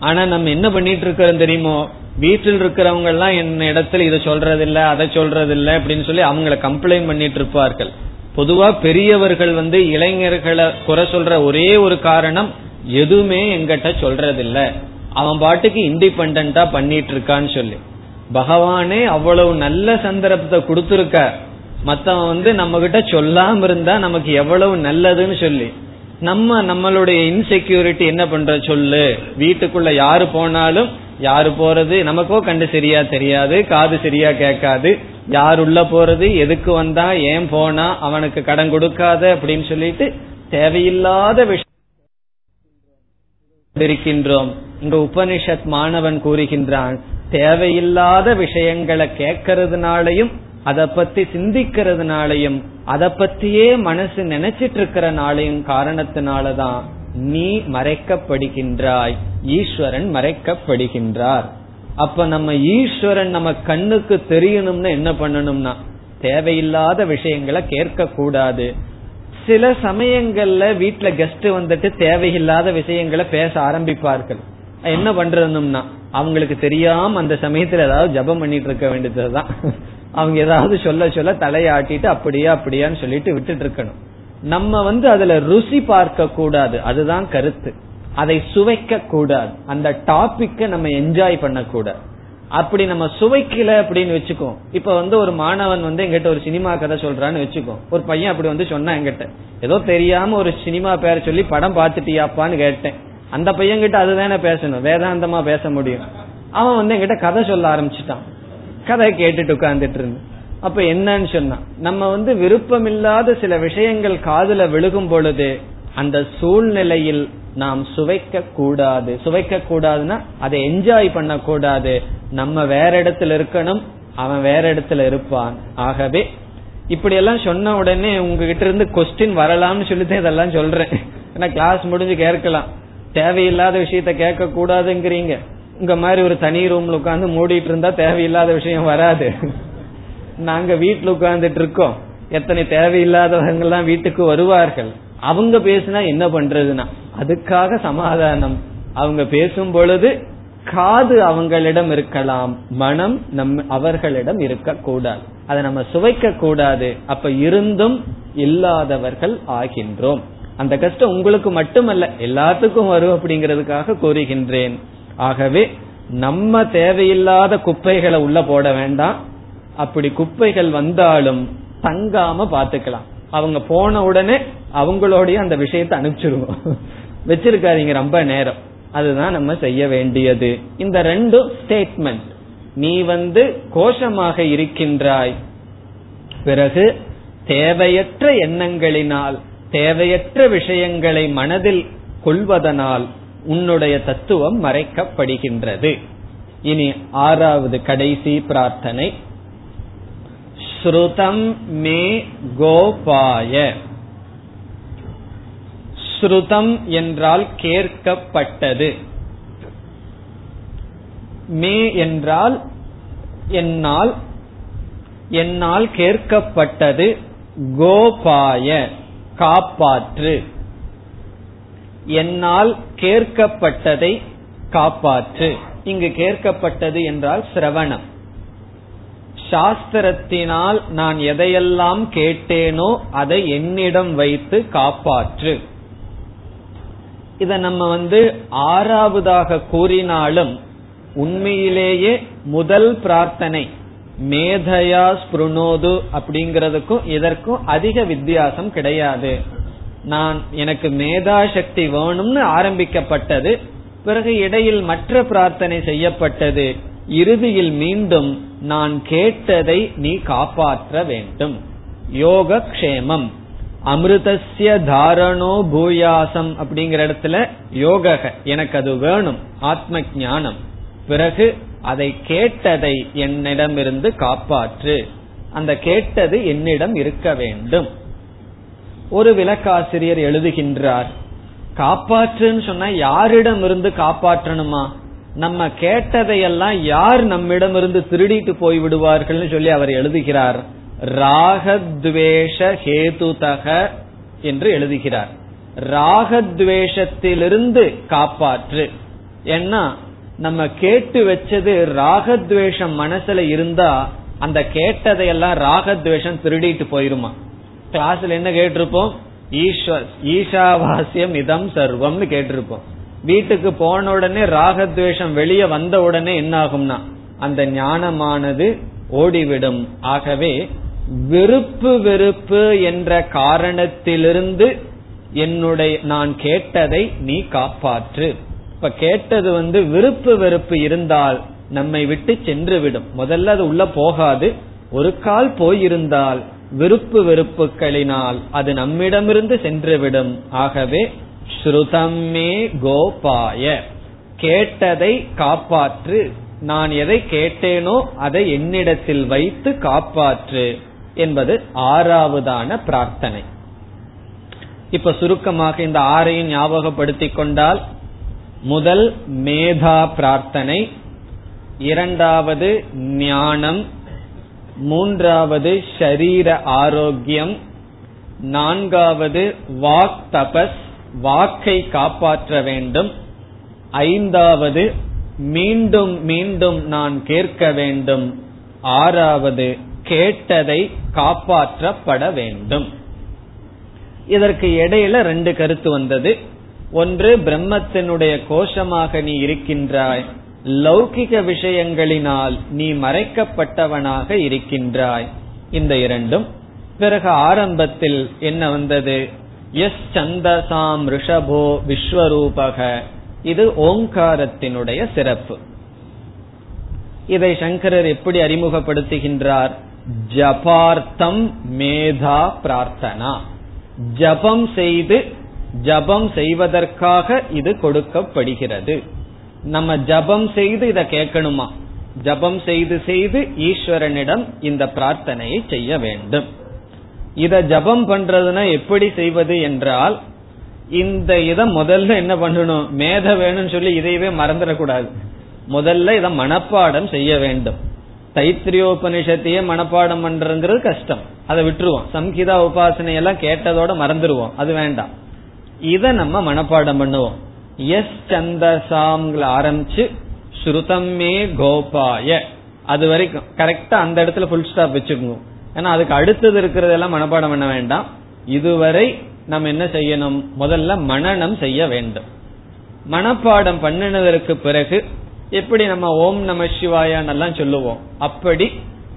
S1: ஆனா நம்ம என்ன பண்ணிட்டு இருக்கிறோம் தெரியுமோ? வீட்டில் இருக்கிறவங்க எல்லாம் என் இடத்துல இதை சொல்றதில்ல அதை சொல்றதில்ல அப்படின்னு சொல்லி அவங்கள கம்ப்ளைண்ட் பண்ணிட்டு இருப்பார்கள். பொதுவா பெரியவர்கள் வந்து இளைஞர்களை குறை சொல்ற ஒரே ஒரு காரணம் எதுவுமே எங்கிட்ட சொல்றதில்ல. அவன் பாட்டுக்கு இண்டிபெண்டா பண்ணிட்டு இருக்கான்னு சொல்லி. பகவானே அவ்வளவு நல்ல சந்தர்ப்பத்தை கொடுத்துருக்க. மத்தவன் வந்து நம்ம கிட்ட சொல்லாம இருந்தா நமக்கு எவ்வளவு நல்லதுன்னு சொல்லி. நம்ம நம்மளுடைய இன்செக்யூரிட்டி என்ன பண்ற சொல்லு? வீட்டுக்குள்ள யாரு போனாலும் யாரு போறது? நமக்கோ கண்டு சரியா தெரியாது காது சரியா கேட்காது. யார் உள்ள போறது? எதுக்கு வந்தா? ஏன் போனா? அவனுக்கு கடன் கொடுக்காத அப்படின்னு சொல்லிட்டு தேவையில்லாத விஷயம் இருக்கின்றோம் இங்க உபனிஷத் மாணவன் கூறுகின்றான் தேவையில்லாத விஷயங்களை கேட்கறதுனாலையும் அதை பத்தி சிந்திக்கிறதுனாலையும் அதை பத்தியே மனசு நினைச்சிட்டு இருக்கிறனாலையும் காரணத்தினாலதான் நீ மறைக்கப்படுகின்றாய். ஈஸ்வரன் மறைக்கப்படுகின்றார். அப்ப நம்ம ஈஸ்வரன் நம்ம கண்ணுக்கு தெரியணும்னு என்ன பண்ணணும்னா தேவையில்லாத விஷயங்களை கேட்க கூடாது சில சமயங்கள்ல வீட்டுல கெஸ்ட் வந்துட்டு தேவையில்லாத விஷயங்களை பேச ஆரம்பிப்பார்கள். என்ன பண்றதுன்னா அவங்களுக்கு தெரியாம அந்த சமயத்துல ஏதாவது ஜபம் பண்ணிட்டு இருக்க வேண்டியதுதான். அவங்க ஏதாவது சொல்ல சொல்ல தலையாட்டிட்டு அப்படியா அப்படியான்னு சொல்லிட்டு விட்டுட்டு இருக்கணும் நம்ம வந்து அதுல ருசி பார்க்க கூடாது. அதுதான் கருத்து. அதை சுவைக்க கூடாது. அந்த டாபிக்க நம்ம என்ஜாய் பண்ணக்கூடாது. அப்படி நம்ம சுவைக்கல அப்படின்னு வச்சுக்கோ. இப்ப வந்து ஒரு மாணவன் வந்து எங்கிட்ட ஒரு சினிமா கதை சொல்றான்னு வச்சுக்கோ. ஒரு பையன் அப்படி வந்து சொன்னா எங்கிட்ட ஏதோ தெரியாம ஒரு சினிமா பேர் சொல்லி படம் பாத்துட்டியாப்பான்னு கேட்டேன். அந்த பையன்கிட்ட அதுதானே பேசணும். வேதாந்தமா பேச முடியும். அவன் வந்து எங்கிட்ட கதை சொல்ல ஆரம்பிச்சிட்டான். கதை கேட்டுட்டு உட்கார்ந்துட்டு இருந்து அப்ப என்னன்னு சொன்னா நம்ம வந்து விருப்பமில்லாத சில விஷயங்கள் காதுல விழுகும் பொழுது அந்த சூழ்நிலையில் நாம் சுவைக்க கூடாது. சுவைக்க கூடாதுன்னா அதை என்ஜாய் பண்ண கூடாது நம்ம வேற இடத்துல இருக்கணும் அவன் வேற இடத்துல இருப்பான். ஆகவே இப்படி எல்லாம் சொன்ன உடனே உங்ககிட்ட இருந்து கொஸ்டின் வரலாம்னு சொல்லிட்டு இதெல்லாம் சொல்றேன். ஏன்னா கிளாஸ் முடிஞ்சு கேட்கலாம். தேவையில்லாத விஷயத்த கேட்க கூடாதுங்கிறீங்க உங்க மாதிரி ஒரு தனி ரூம்ல உட்காந்து மூடிட்டு இருந்தா தேவையில்லாத விஷயம் வராது. நாங்க வீட்டுல உட்கார்ந்துட்டு இருக்கோம். எத்தனை தேவையில்லாதவங்க எல்லாம் வீட்டுக்கு வருவார்கள். அவங்க பேசினா என்ன பண்றதுன்னா அதுக்காக சமாதானம். அவங்க பேசும் பொழுது காது அவங்களிடம் இருக்கலாம் மனம் நம் அவர்களிடம் இருக்கக்கூடாது. அதை நம்ம சுவைக்க கூடாது அப்ப இருந்தும் இல்லாதவர்கள் ஆகின்றோம். அந்த கஷ்டம் உங்களுக்கு மட்டுமல்ல எல்லாத்துக்கும் வரும் அப்படிங்கறதுக்காக கூறுகின்றேன். ஆகவே நம்ம தேவையில்லாத குப்பைகளை உள்ள போட வேண்டாம். அப்படி குப்பைகள் வந்தாலும் தங்காம பாத்துக்கலாம் அவங்க போன உடனே அவங்களோடய அந்த விஷயத்தை அனுப்பிச்சிருவோம். வச்சிருக்காதீங்க ரொம்ப நேரம். அதுதான் நம்ம செய்ய வேண்டியது. இந்த ரெண்டும் ஸ்டேட்மெண்ட் நீ வந்து கோஷமாக இருக்கின்றாய். பிறகு தேவையற்ற எண்ணங்களினால் தேவையற்ற விஷயங்களை மனதில் கொள்வதனால் உன்னுடைய தத்துவம் மறைக்கப்படுகின்றது. இனி ஆறாவது கடைசி பிரார்த்தனை. ஸ்ருதம் மே கோபாய. ஸ்ருதம் என்றால் கேட்கப்பட்டது. மே என்றால் என்னால் என்னால் கேட்கப்பட்டது கோபாய காப்பாற்று. என்னால் கேட்கப்பட்டதை காப்பாற்று. இங்கு கேட்கப்பட்டது என்றால் சிரவணம். சாஸ்திரத்தினால் நான் எதையெல்லாம் கேட்டேனோ அதை என்னிடம் வைத்து காப்பாற்று. இத நம்ம வந்து ஆறாவதாக கூறினாலும் உண்மையிலேயே முதல் பிரார்த்தனை மேதையா ஸ்புருணோது அப்படிங்கறதுக்கும் இதற்கும் அதிக வித்தியாசம் கிடையாது. நான் எனக்கு மேதா சக்தி வேணும்னு ஆரம்பிக்கப்பட்டது பிறகு இடையில் மற்ற பிரார்த்தனை செய்யப்பட்டது இறுதியில் மீண்டும் நான் கேட்டதை நீ காப்பாற்ற வேண்டும். யோக க்ஷேமம் அமிர்தசிய தாரணோ பூயாசம் அப்படிங்கிற இடத்துல யோக எனக்கு அது வேணும் ஆத்ம ஞானம் பிறகு அதை கேட்டதை என்னிடமிருந்து காப்பாற்று. அந்த கேட்டது என்னிடம் இருக்க வேண்டும். ஒரு விளக்காசிரியர் எழுதுகின்றார் காப்பாற்றுன்னு சொன்னா யாரிடம் இருந்து காப்பாற்றணுமா? நம்ம கேட்டதையெல்லாம் யார் நம்மிடமிருந்து திருடிட்டு போய் விடுவார்கள்னு சொல்லி அவர் எழுதுகிறார். ராகத்வேஷ ஹேதுதக என்று எழுதுகிறார். ராகத்வேஷத்திலிருந்து காப்பாற்று. ஏன்னா நம்ம கேட்டு வச்சது ராகத்வேஷம் மனசுல இருந்தா அந்த கேட்டதையெல்லாம் ராகத்வேஷம் திருடிட்டு போயிருமா? கிளாஸ்ல என்ன கேட்டிருப்போம்? ஈஸ்வர் ஈஷாவாசியம் இதம் சர்வம்னு கேட்டிருப்போம். வீட்டுக்கு போன உடனே ராகத்வேஷம் வெளியே வந்த உடனே என்ன ஆகும்னா அந்த ஞானமானது ஓடிவிடும். ஆகவே விருப்பு வெறுப்பு என்ற காரணத்திலிருந்து என்னுடைய நான் கேட்டதை நீ காப்பாற்று. இப்ப கேட்டது வந்து விருப்பு வெறுப்பு இருந்தால் நம்மை விட்டு சென்று விடும் முதல்ல அது உள்ள போகாது. ஒரு கால் போயிருந்தால் விருப்பு வெறுப்புகளினால் அது நம்மிடமிருந்து சென்றுவிடும். ஆகவே ஸ்ருதமே கோபாய. கேட்டதை காப்பாற்று. நான் எதை கேட்டேனோ அதை என்னிடத்தில் வைத்து காப்பாற்று என்பது ஆறாவதான பிரார்த்தனை. இப்ப சுருக்கமாக இந்த ஆறையும் ஞாபகப்படுத்திக் கொண்டால் முதல் மேதா பிரார்த்தனை இரண்டாவது ஞானம் மூன்றாவது ஷரீர ஆரோக்கியம். நான்காவது வாக் தபஸ் வாக்கை காப்பாற்ற வேண்டும். ஐந்தாவது மீண்டும் மீண்டும் நான் கேட்க வேண்டும். ஆறாவது கேட்டதை காப்பாற்றப்பட வேண்டும். இதற்கு இடையில ரெண்டு கருத்து வந்தது. ஒன்று பிரம்மத்தினுடைய கோஷமாக நீ இருக்கின்றாய். லௌகிக விஷயங்களினால் நீ மறைக்கப்பட்டவனாக இருக்கின்றாய். இந்த இரண்டும். பிறகு ஆரம்பத்தில் என்ன வந்தது? எஸ் சந்தசாம் ரிஷபோ விஸ்வரூபக. இது ஓங்காரத்தினுடைய சிறப்பு. இதை சங்கரர் எப்படி அறிமுகப்படுத்துகின்றார்? ஜபார்த்தம் மேதா பிரார்த்தனா. ஜபம் செய்து ஜபம் செய்வதற்காக இது கொடுக்கப்படுகிறது. நம்ம ஜபம் செய்து இதை கேட்கணுமா? ஜபம் செய்து செய்து ஈஸ்வரனிடம் இந்த பிரார்த்தனையை செய்ய வேண்டும். இத ஜபம் பண்றதுனா எப்படி செய்வது என்றால் இந்த இதை முதல்ல என்ன பண்ணணும்? மேத வேணும்னு சொல்லி இதையவே மறந்துடக்கூடாது. முதல்ல இத மனப்பாடம் செய்ய வேண்டும். தைத்திரியோபனிஷத்தையே மனப்பாடம் பண்றதுங்கிறது கஷ்டம். அதை விட்டுருவோம். சம்ஹிதா உபாசனையெல்லாம் கேட்டதோட மறந்துடுவோம். அது வேண்டாம். இத நம்ம மனப்பாடம் பண்ணுவோம். எஸ் சந்தசாம்ல ஆரம்பிச்சு ஸ்ருதமே கோபாய. அது வரைக்கும். கரெக்டா அந்த இடத்துல புல் ஸ்டாப் வச்சுக்கோங்க. ஏன்னா அதுக்கு அடுத்தது இருக்கிறதெல்லாம் மனப்பாடம் பண்ண வேண்டாம். இதுவரை நம்ம என்ன செய்யணும்? முதல்ல மனநம் செய்ய வேண்டும். மனப்பாடம் பண்ணினதற்கு பிறகு எப்படி நம்ம ஓம் நம சிவாயான்னெல்லாம் சொல்லுவோம். அப்படி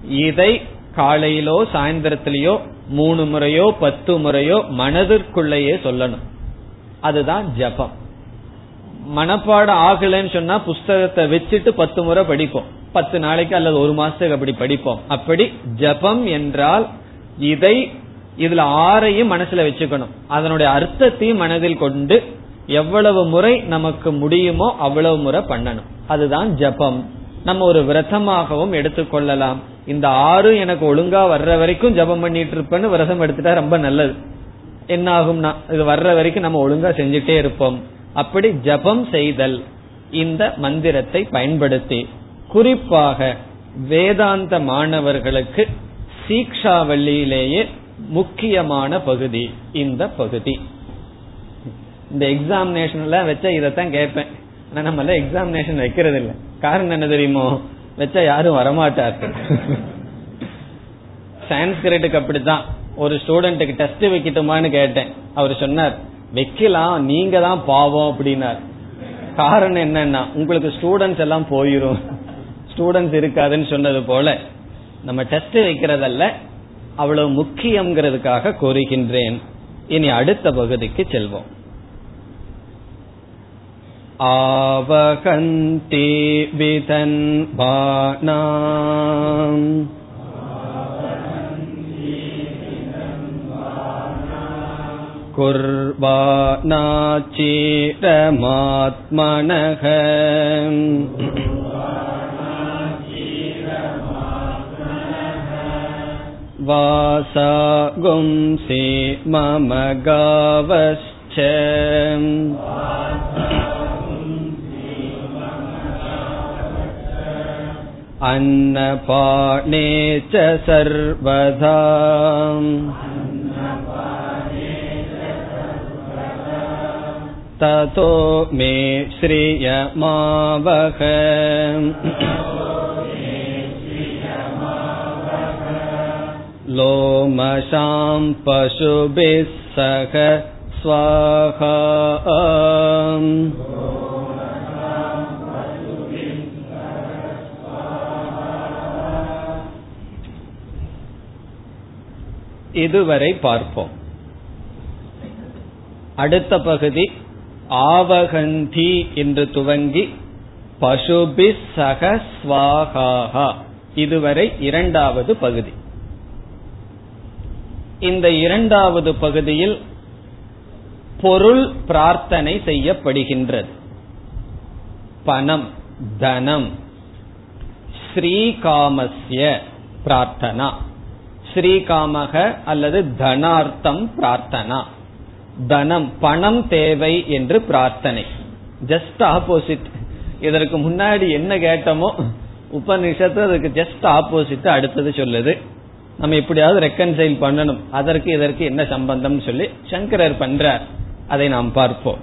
S1: இதை காலையிலோ சாயந்தரத்திலேயோ மூணு முறையோ பத்து முறையோ மனதிற்குள்ளேயே சொல்லணும். அதுதான் ஜபம். மனப்பாடம் ஆகலைன்னு சொன்னா புஸ்தகத்தை வச்சுட்டு பத்து முறை படிப்போம். பத்து நாளைக்கு அல்லது ஒரு மாசத்துக்கு அப்படி படிப்போம். அப்படி ஜபம் என்றால் இதை இதுல ஆறையும் மனசுல வச்சுக்கணும். அதனுடைய அர்த்தத்தையும் மனதில் கொண்டு எவ்வளவு முறை நமக்கு முடியுமோ அவ்வளவு முறை பண்ணணும். அதுதான் ஜபம். நம்ம ஒரு விரதமாகவும் எடுத்துக்கொள்ளலாம் இந்த ஆறு எனக்கு ஒழுங்கா வர்ற வரைக்கும் ஜபம் பண்ணிட்டு இருப்பேன்னு விரதம் எடுத்துட்டா ரொம்ப நல்லது. என்ன ஆகும்னா இது வர்ற வரைக்கும் நம்ம ஒழுங்கா செஞ்சுட்டே இருப்போம். அப்படி ஜபம் செய்தல் இந்த மந்திரத்தை பயன்படுத்தி குறிப்பாக வேதாந்த மாணவர்களுக்கு சீக்ஷாவல்லியிலேயே முக்கியமான பகுதி இந்த பகுதி. இந்த எக்ஸாமினேஷன்ல வச்சா இதைத்தான் கேட்பேன். ஆனா நம்ம எல்லாம் எக்ஸாமினேஷன் வைக்கிறது இல்லை காரணம் என்ன தெரியுமோ? வச்சா யாரும் வரமாட்டார்கள் சான்ஸ்கிரிட்டுக்கு அப்படித்தான். ஒரு ஸ்டூடெண்ட்டுக்கு டெஸ்ட் வைக்கட்டுமான்னு கேட்டேன். அவர் சொன்னார் வைக்கலாம் நீங்க தான் பாவம் அப்படின்னார் காரணம் என்னன்னா உங்களுக்கு ஸ்டூடெண்ட்ஸ் எல்லாம் போயிரும் ஸ்டூடெண்ட்ஸ் இருக்காதுன்னு சொன்னது போல நம்ம டெஸ்ட் வைக்கிறதல்ல அவ்வளவு முக்கியங்கிறதுக்காக கோருகின்றேன் இனி அடுத்த பகுதிக்கு செல்வோம்
S2: आवहन्ति विधन्वानाम् कुर्वाणाचिरमात्मनः वासा गुंसि मम गावश्च अन्नपाणे च सर्वदा ततो मे श्रियमावह लोमशां पशुभिः सह स्वाहा
S1: இதுவரை பார்ப்போம் அடுத்த பகுதி ஆவகந்தி என்று துவங்கி பசுபி சகஸ்வாகாகா இதுவரை இரண்டாவது பகுதி. இந்த இரண்டாவது பகுதியில் பொருள் பிரார்த்தனை செய்யப்படுகின்றது. பணம் தனம் ஸ்ரீகாமஸ்ய பிரார்த்தனா. ஸ்ரீகாமக அல்லது தனார்த்தம் பிரார்த்தனா. தனம் பணம் தேவை என்று பிரார்த்தனை. ஜஸ்ட் ஆப்போசிட் இதற்கு முன்னாடி என்ன கேட்டோமோ உபனிஷத்து அதுக்கு ஜஸ்ட் ஆப்போசிட் அடுத்தது சொல்லுது. நம்ம எப்படியாவது ரெக்கன்சைல் பண்ணணும். அதற்கு இதற்கு என்ன சம்பந்தம் சொல்லி சங்கரர் பண்றார். அதை நாம் பார்ப்போம்.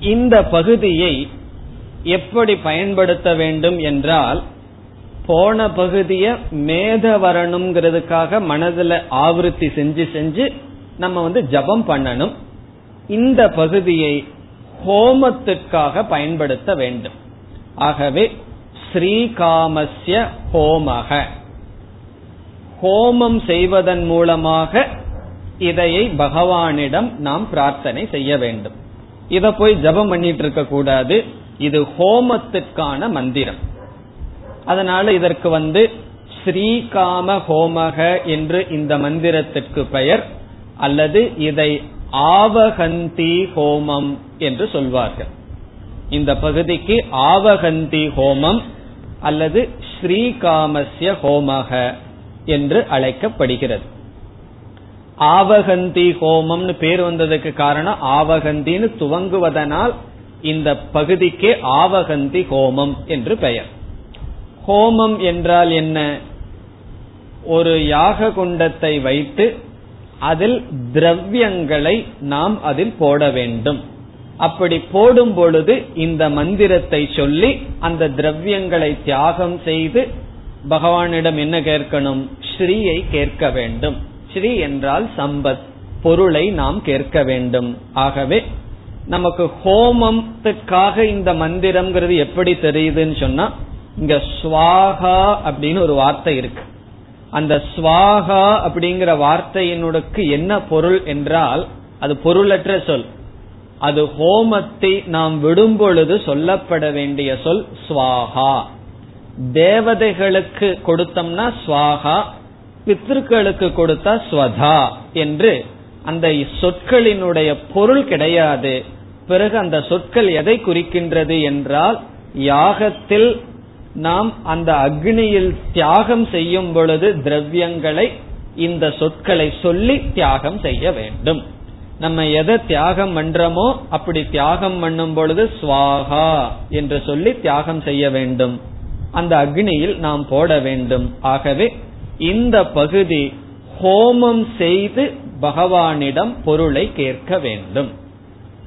S1: இந்த பகுதியை எப்படி பயன்படுத்த வேண்டும் என்றால் போன பகுதிய மேத வரணுங்கிறதுக்காக மனதுல ஆவருத்தி செஞ்சு செஞ்சு நம்ம வந்து ஜபம் பண்ணணும். இந்த பகுதியை ஹோமத்திற்காக பயன்படுத்த வேண்டும். ஆகவே ஸ்ரீகாமஸ்ய ஹோமக. ஹோமம் செய்வதன் மூலமாக இதையை பகவானிடம் நாம் பிரார்த்தனை செய்ய வேண்டும். இத போய் ஜபம் பண்ணிட்டு இருக்க கூடாது. இது ஹோமத்திற்கான மந்திரம். அதனால இதற்கு வந்து ஸ்ரீகாம ஹோமக என்று இந்த மந்திரத்திற்கு பெயர். அல்லது இதை ஆவகந்தி ஹோமம் என்று சொல்வார்கள். இந்த பகுதிக்கு ஆவகந்தி ஹோமம் அல்லது ஸ்ரீகாமஸ்ய ஹோமக என்று அழைக்கப்படுகிறது. ஆவகந்தி ஹோமம்னு பேர் வந்ததுக்கு காரணம் ஆவகந்தின்னு துவங்குவதனால் இந்த பகுதிக்கு ஆவகந்தி ஹோமம் என்று பெயர். ஹோமம் என்றால் என்ன? ஒரு யாக குண்டத்தை வைத்து அதில் திரவியங்களை நாம் அதில் போட வேண்டும். அப்படி போடும் பொழுது இந்த மந்திரத்தை சொல்லி அந்த திரவியங்களை தியாகம் செய்து பகவானிடம் என்ன கேட்கணும்? ஸ்ரீயை கேட்க வேண்டும். ஸ்ரீ என்றால் சம்பத் பொருளை நாம் கேட்க வேண்டும். ஆகவே நமக்கு ஹோமத்துக்காக இந்த மந்திரம்ங்கிறது எப்படி தெரியுதுன்னு சொன்னா இங்க சுவாகா அப்படின்னு ஒரு வார்த்தை இருக்கு. அந்த ஸ்வாகா அப்படிங்கிற வார்த்தையினுக்கு என்ன பொருள் என்றால் அது பொருளற்ற சொல். அது ஹோமத்தை நாம் விடும் பொழுது சொல்லப்பட வேண்டிய சொல் ஸ்வாகா. தேவதைகளுக்கு கொடுத்தோம்னா ஸ்வாகா பித்திருக்களுக்கு கொடுத்தா ஸ்வதா என்று அந்த சொற்களினுடைய பொருள் கிடையாது. பிறகு அந்த சொற்கள் எதை குறிக்கின்றது என்றால் யாகத்தில் நாம் அந்த அக்னியில் தியாகம் செய்யும் பொழுது திரவியங்களை இந்த சொற்களை சொல்லி தியாகம் செய்ய வேண்டும். நம்ம எதை தியாகம் பண்றோமோ அப்படி தியாகம் பண்ணும் பொழுது சுவாகா என்று சொல்லி தியாகம் செய்ய வேண்டும். அந்த அக்னியில் நாம் போட வேண்டும். ஆகவே இந்த பகுதி ஹோமம் செய்து பகவானிடம் பொருளை கேட்க வேண்டும்.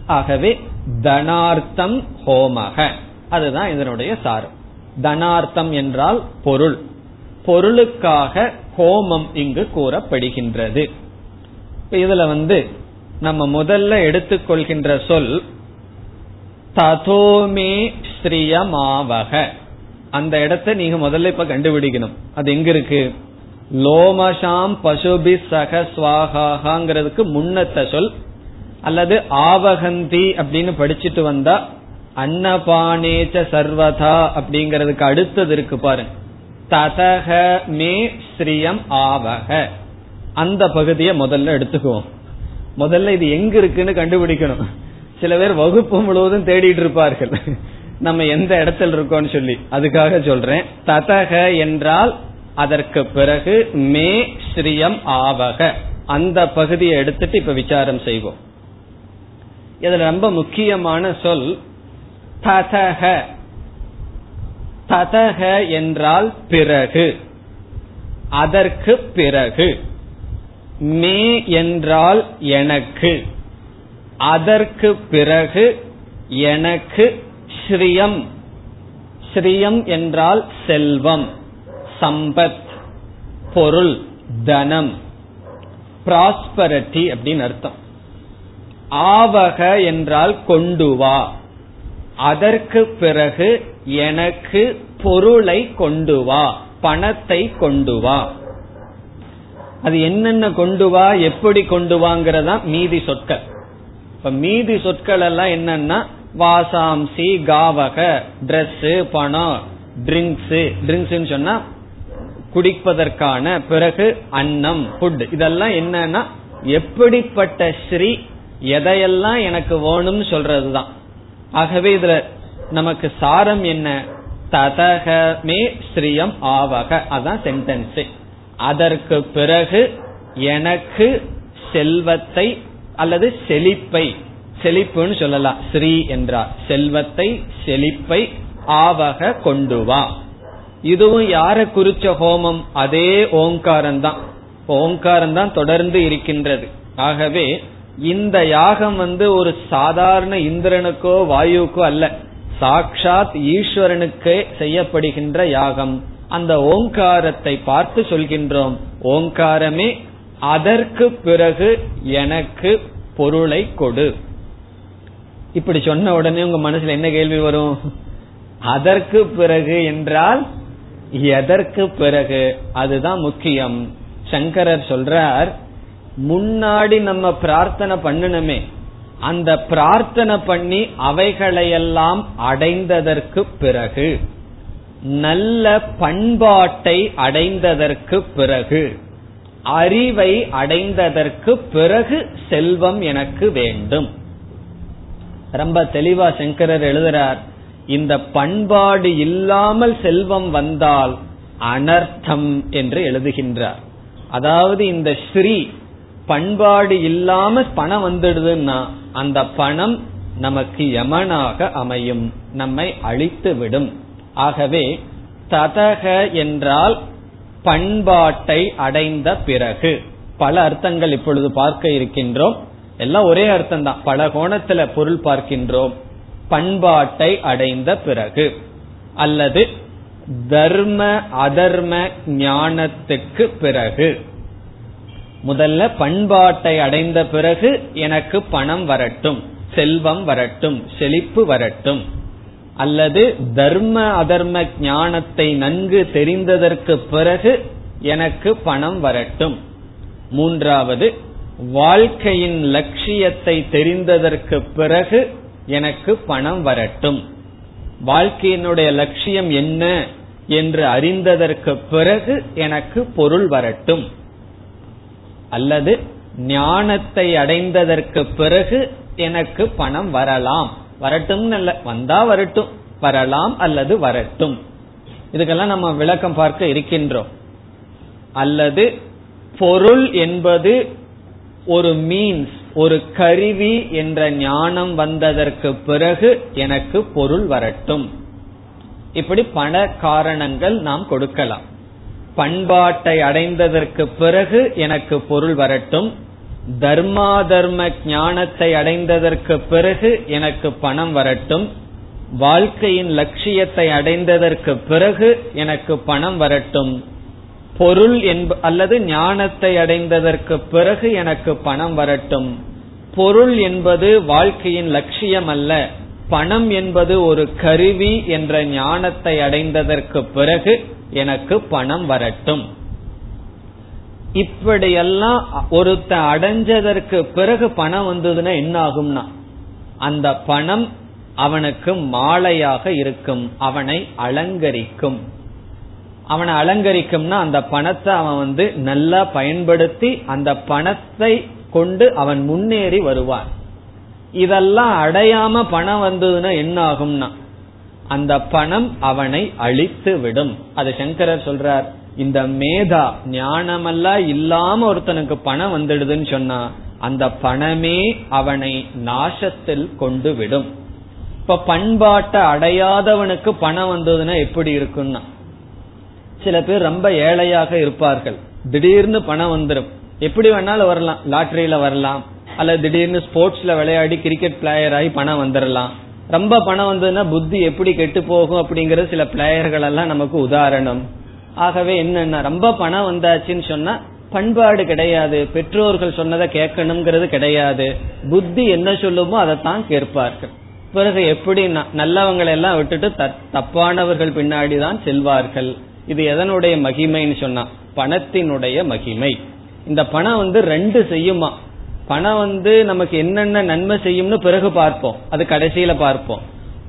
S1: ஆகவே தனார்த்தம் ஹோமக. அதுதான் இதனுடைய சாரம். தனார்த்தம் என்றால் பொருள். பொருளுக்காக ஹோமம் இங்கு கூறப்படுகின்றது. இதுல வந்து நம்ம முதல்ல எடுத்துக்கொள்கின்ற சொல் ததோமே ஸ்ரீயமாவக. அந்த இடத்தை நீங்க முதல்ல இப்ப கண்டுபிடிக்கணும். அது எங்க இருக்கு? லோமஷாம் பசுபி சக சுவாகாங்கிறதுக்கு முன்னத்த சொல். அல்லது ஆவகந்தி அப்படின்னு படிச்சுட்டு வந்தா அன்னபானேச்ச சர்வதா அப்படிங்கறதுக்கு அடுத்தது இருக்கு பாருங்க. ததக மே ஸ்ரீயம் ஆவக அந்த பகுதியை முதல்ல எடுத்துக்குவோம். முதல்ல இது எங்க இருக்குன்னு கண்டுபிடிக்கணும். சில பேர் வகுப்பு முழுவதும் தேடிட்டு இருப்பார்கள். நம்ம எந்த இடத்துல இருக்கோம்னு சொல்லி. அதுக்காக சொல்றேன். ததக என்றால் அதற்கு பிறகு மே ஸ்ரீயம் ஆவக அந்த பகுதியை எடுத்துட்டு இப்ப விசாரம் செய்வோம். இதுல ரொம்ப முக்கியமான சொல் ததக ததக என்றால் பிறகு. அதற்கு பிறகு. மே என்றால் எனக்கு. அதற்கு பிறகு எனக்கு ஸ்ரீயம். ஸ்ரீயம் என்றால் செல்வம் சம்பத் பொருள் தனம். பிராஸ்பரட்டி அப்படின்னு அர்த்தம். ஆவக என்றால் கொண்டு வா. அதற்கு பிறகு எனக்கு பொருளை கொண்டு வா பணத்தை கொண்டு வா. அது என்னென்ன கொண்டு வா எப்படி கொண்டு வாங்கிறதா மீதி சொற்கள். இப்ப மீதி சொற்கள் எல்லாம் என்னன்னா வாசாம்சி காவக டிரெஸ் பணம் ட்ரிங்க்ஸ் ட்ரிங்க்ஸ் சொன்னா குடிப்பதற்கான பிறகு அன்னம் ஃபுட் இதெல்லாம் என்னன்னா எப்படிப்பட்ட ஸ்ரீ எதையெல்லாம் எனக்கு வேணும்னு சொல்றதுதான். ஆகவே இதுல நமக்கு சாரம் என்ன? ததகமே ஸ்ரீயம் ஆவக. அதான் சென்டென்ஸ் அதற்கு பிறகு எனக்கு செல்வத்தை அல்லது செழிப்பை செழிப்புன்னு சொல்லலாம். ஸ்ரீ என்றார். செல்வத்தை செழிப்பை ஆவக கொண்டு வா. இதுவும் யார குறிச்ச ஹோமம்? அதே ஓங்காரம் தான் ஓங்காரம் தான் தொடர்ந்து இருக்கின்றது. ஆகவே இந்த யாகம் வந்து ஒரு சாதாரண இந்திரனுக்கோ வாயுக்கோ அல்ல. சாக்ஷாத் ஈஸ்வரனுக்கே செய்யப்படுகின்ற யாகம். அந்த ஓங்காரத்தை பார்த்து சொல்கின்றோம். ஓங்காரமே அதற்கு பிறகு எனக்கு பொருளை கொடு. இப்படி சொன்ன உடனே உங்க மனசுல என்ன கேள்வி வரும்? அதற்கு பிறகு என்றால் எதற்கு பிறகு? அதுதான் முக்கியம். சங்கரர் சொல்றார் முன்னாடி நம்ம பிரார்த்தனை பண்ணணுமே. அந்த பிரார்த்தனை பண்ணி அவைகளையெல்லாம் அடைந்ததற்கு பிறகு நல்ல பண்பாட்டை அடைந்ததற்கு பிறகு அறிவை அடைந்ததற்கு பிறகு செல்வம் எனக்கு வேண்டும். ரொம்ப தெளிவா சங்கரர் எழுதுறார் இந்த பண்பாடு இல்லாமல் செல்வம் வந்தால் அனர்த்தம் என்று எழுதுகின்றார். அதாவது இந்த ஸ்ரீ பண்பாடு இல்லாம பணம் வந்துடுதுன்னா அந்த பணம் நமக்கு யமனாக அமையும் நம்மை அழித்து விடும். ஆகவே ததக என்றால் பண்பாட்டை அடைந்த பிறகு. பல அர்த்தங்கள் இப்பொழுது பார்க்க இருக்கின்றோம். எல்லாம் ஒரே அர்த்தம் தான் பல கோணத்துல பொருள் பார்க்கின்றோம். பண்பாட்டை அடைந்த பிறகு. அல்லது தர்ம அதர்ம ஞானத்துக்கு பிறகு. முதல்ல பண்பாட்டை அடைந்த பிறகு எனக்கு பணம் வரட்டும் செல்வம் வரட்டும் செழிப்பு வரட்டும். அல்லது தர்ம அதர்ம ஞானத்தை நன்கு தெரிந்ததற்கு பிறகு எனக்கு பணம் வரட்டும். மூன்றாவது வாழ்க்கையின் லட்சியத்தை தெரிந்ததற்கு பிறகு எனக்கு பணம் வரட்டும். வாழ்க்கையினுடைய லட்சியம் என்ன என்று அறிந்ததற்கு பிறகு எனக்கு பொருள் வரட்டும். அல்லது ஞானத்தை அடைந்ததற்கு பிறகு எனக்கு பணம் வரலாம். வரட்டும் அல்ல வந்தா வரட்டும். வரலாம் அல்லது வரட்டும். இதுக்கெல்லாம் நம்ம விளக்கம் பார்க்க இருக்கின்றோம். அல்லது பொருள் என்பது ஒரு மீன்ஸ் ஒரு கருவி என்ற ஞானம் வந்ததற்கு பிறகு எனக்கு பொருள் வரட்டும். இப்படி பல காரணங்கள் நாம் கொடுக்கலாம். பண்பாட்டை அடைந்ததற்கு பிறகு எனக்கு பொருள் வரட்டும். தர்மா தர்ம ஞானத்தை அடைந்ததற்கு பிறகு எனக்கு பணம் வரட்டும். வாழ்க்கையின் லட்சியத்தை அடைந்ததற்கு பிறகு எனக்கு பணம் வரட்டும். பொருள் என்ப அல்லது ஞானத்தை அடைந்ததற்கு பிறகு எனக்கு பணம் வரட்டும். பொருள் என்பது வாழ்க்கையின் லட்சியம் அல்ல பணம் என்பது ஒரு கருவி என்ற ஞானத்தை அடைந்ததற்கு பிறகு எனக்கு பணம் வரட்டும். இப்படியெல்லாம் ஒருத்த அடைஞ்சதற்கு பிறகு பணம் வந்ததுன்னா என்ன ஆகும்னா அந்த பணம் அவனுக்கு மாலையாக இருக்கும் அவனை அலங்கரிக்கும். அவனை அலங்கரிக்கும்னா அந்த பணத்தை அவன் வந்து நல்லா பயன்படுத்தி அந்த பணத்தை கொண்டு அவன் முன்னேறி வருவான். இதெல்லாம் அடையாம பணம் வந்ததுன்னா என்ன ஆகும்னா அந்த பணம் அவனை அழித்து விடும். அது சங்கரர் சொல்றார் இந்த மேதா ஞானமெல்லாம் இல்லாம ஒருத்தனுக்கு பணம் வந்துடுதுன்னு சொன்னா அந்த பணமே அவனை நாசத்தில் கொண்டு விடும். இப்ப பண்பாட்டை அடையாதவனுக்கு பணம் வந்ததுன்னா எப்படி இருக்கும்னா சில பேர் ரொம்ப ஏழையாக இருப்பார்கள். திடீர்னு பணம் வந்துடும் எப்படி வேணாலும் வரலாம். லாட்டரியில வரலாம். அல்லது திடீர்னு ஸ்போர்ட்ஸ்ல விளையாடி கிரிக்கெட் பிளேயர் ஆகி பணம் வந்துடலாம் ரொம்ப பணம் வந்ததுன்னா புத்தி எப்படி கெட்டு போகும் அப்படிங்கிற சில பிளேயர்கள் எல்லாம் நமக்கு உதாரணம். ஆகவே என்னன்னா ரொம்ப பணம் வந்தாச்சுன்னு சொன்னா பண்பாடு கிடையாது. பெற்றோர்கள் சொன்னதை கேட்கணுங்கிறது கிடையாது. புத்தி என்ன சொல்லுமோ அதைத்தான் கேட்பார்கள். பிறகு எப்படி நல்லவங்களை எல்லாம் விட்டுட்டு தப்பானவர்கள் பின்னாடி தான் செல்வார்கள். இது எதனுடைய மகிமைன்னு சொன்னா பணத்தினுடைய மகிமை. இந்த பணம் வந்து ரெண்டு செய்யுமா? பணம் வந்து நமக்கு என்னென்ன நன்மை செய்யும்னு பிறகு பார்ப்போம். அது கடைசியில பார்ப்போம்.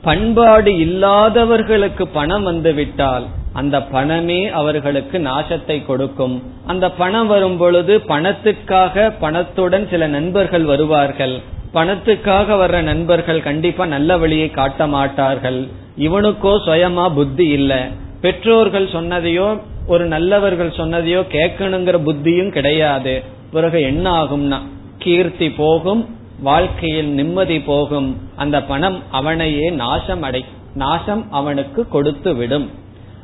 S1: பண்பாடு இல்லாதவர்களுக்கு பணம் வந்து விட்டால் அந்த பணமே அவர்களுக்கு நாசத்தை கொடுக்கும். அந்த பணம் வரும் பொழுது பணத்துக்காக பணத்துடன் சில நண்பர்கள் வருவார்கள். பணத்துக்காக வர்ற நண்பர்கள் கண்டிப்பா நல்ல வழியை காட்ட மாட்டார்கள். இவனுக்கோ சுயமா புத்தி இல்ல. பெற்றோர்கள் சொன்னதையோ ஒரு நல்லவர்கள் சொன்னதையோ கேட்கணுங்கிற புத்தியும் கிடையாது. பிறகு என்ன ஆகும்னா கீர்த்தி போகும் வாழ்க்கையில் நிம்மதி போகும் அந்த பணம் அவனையே நாசம் அடை நாசம் அவனுக்கு கொடுத்து விடும்.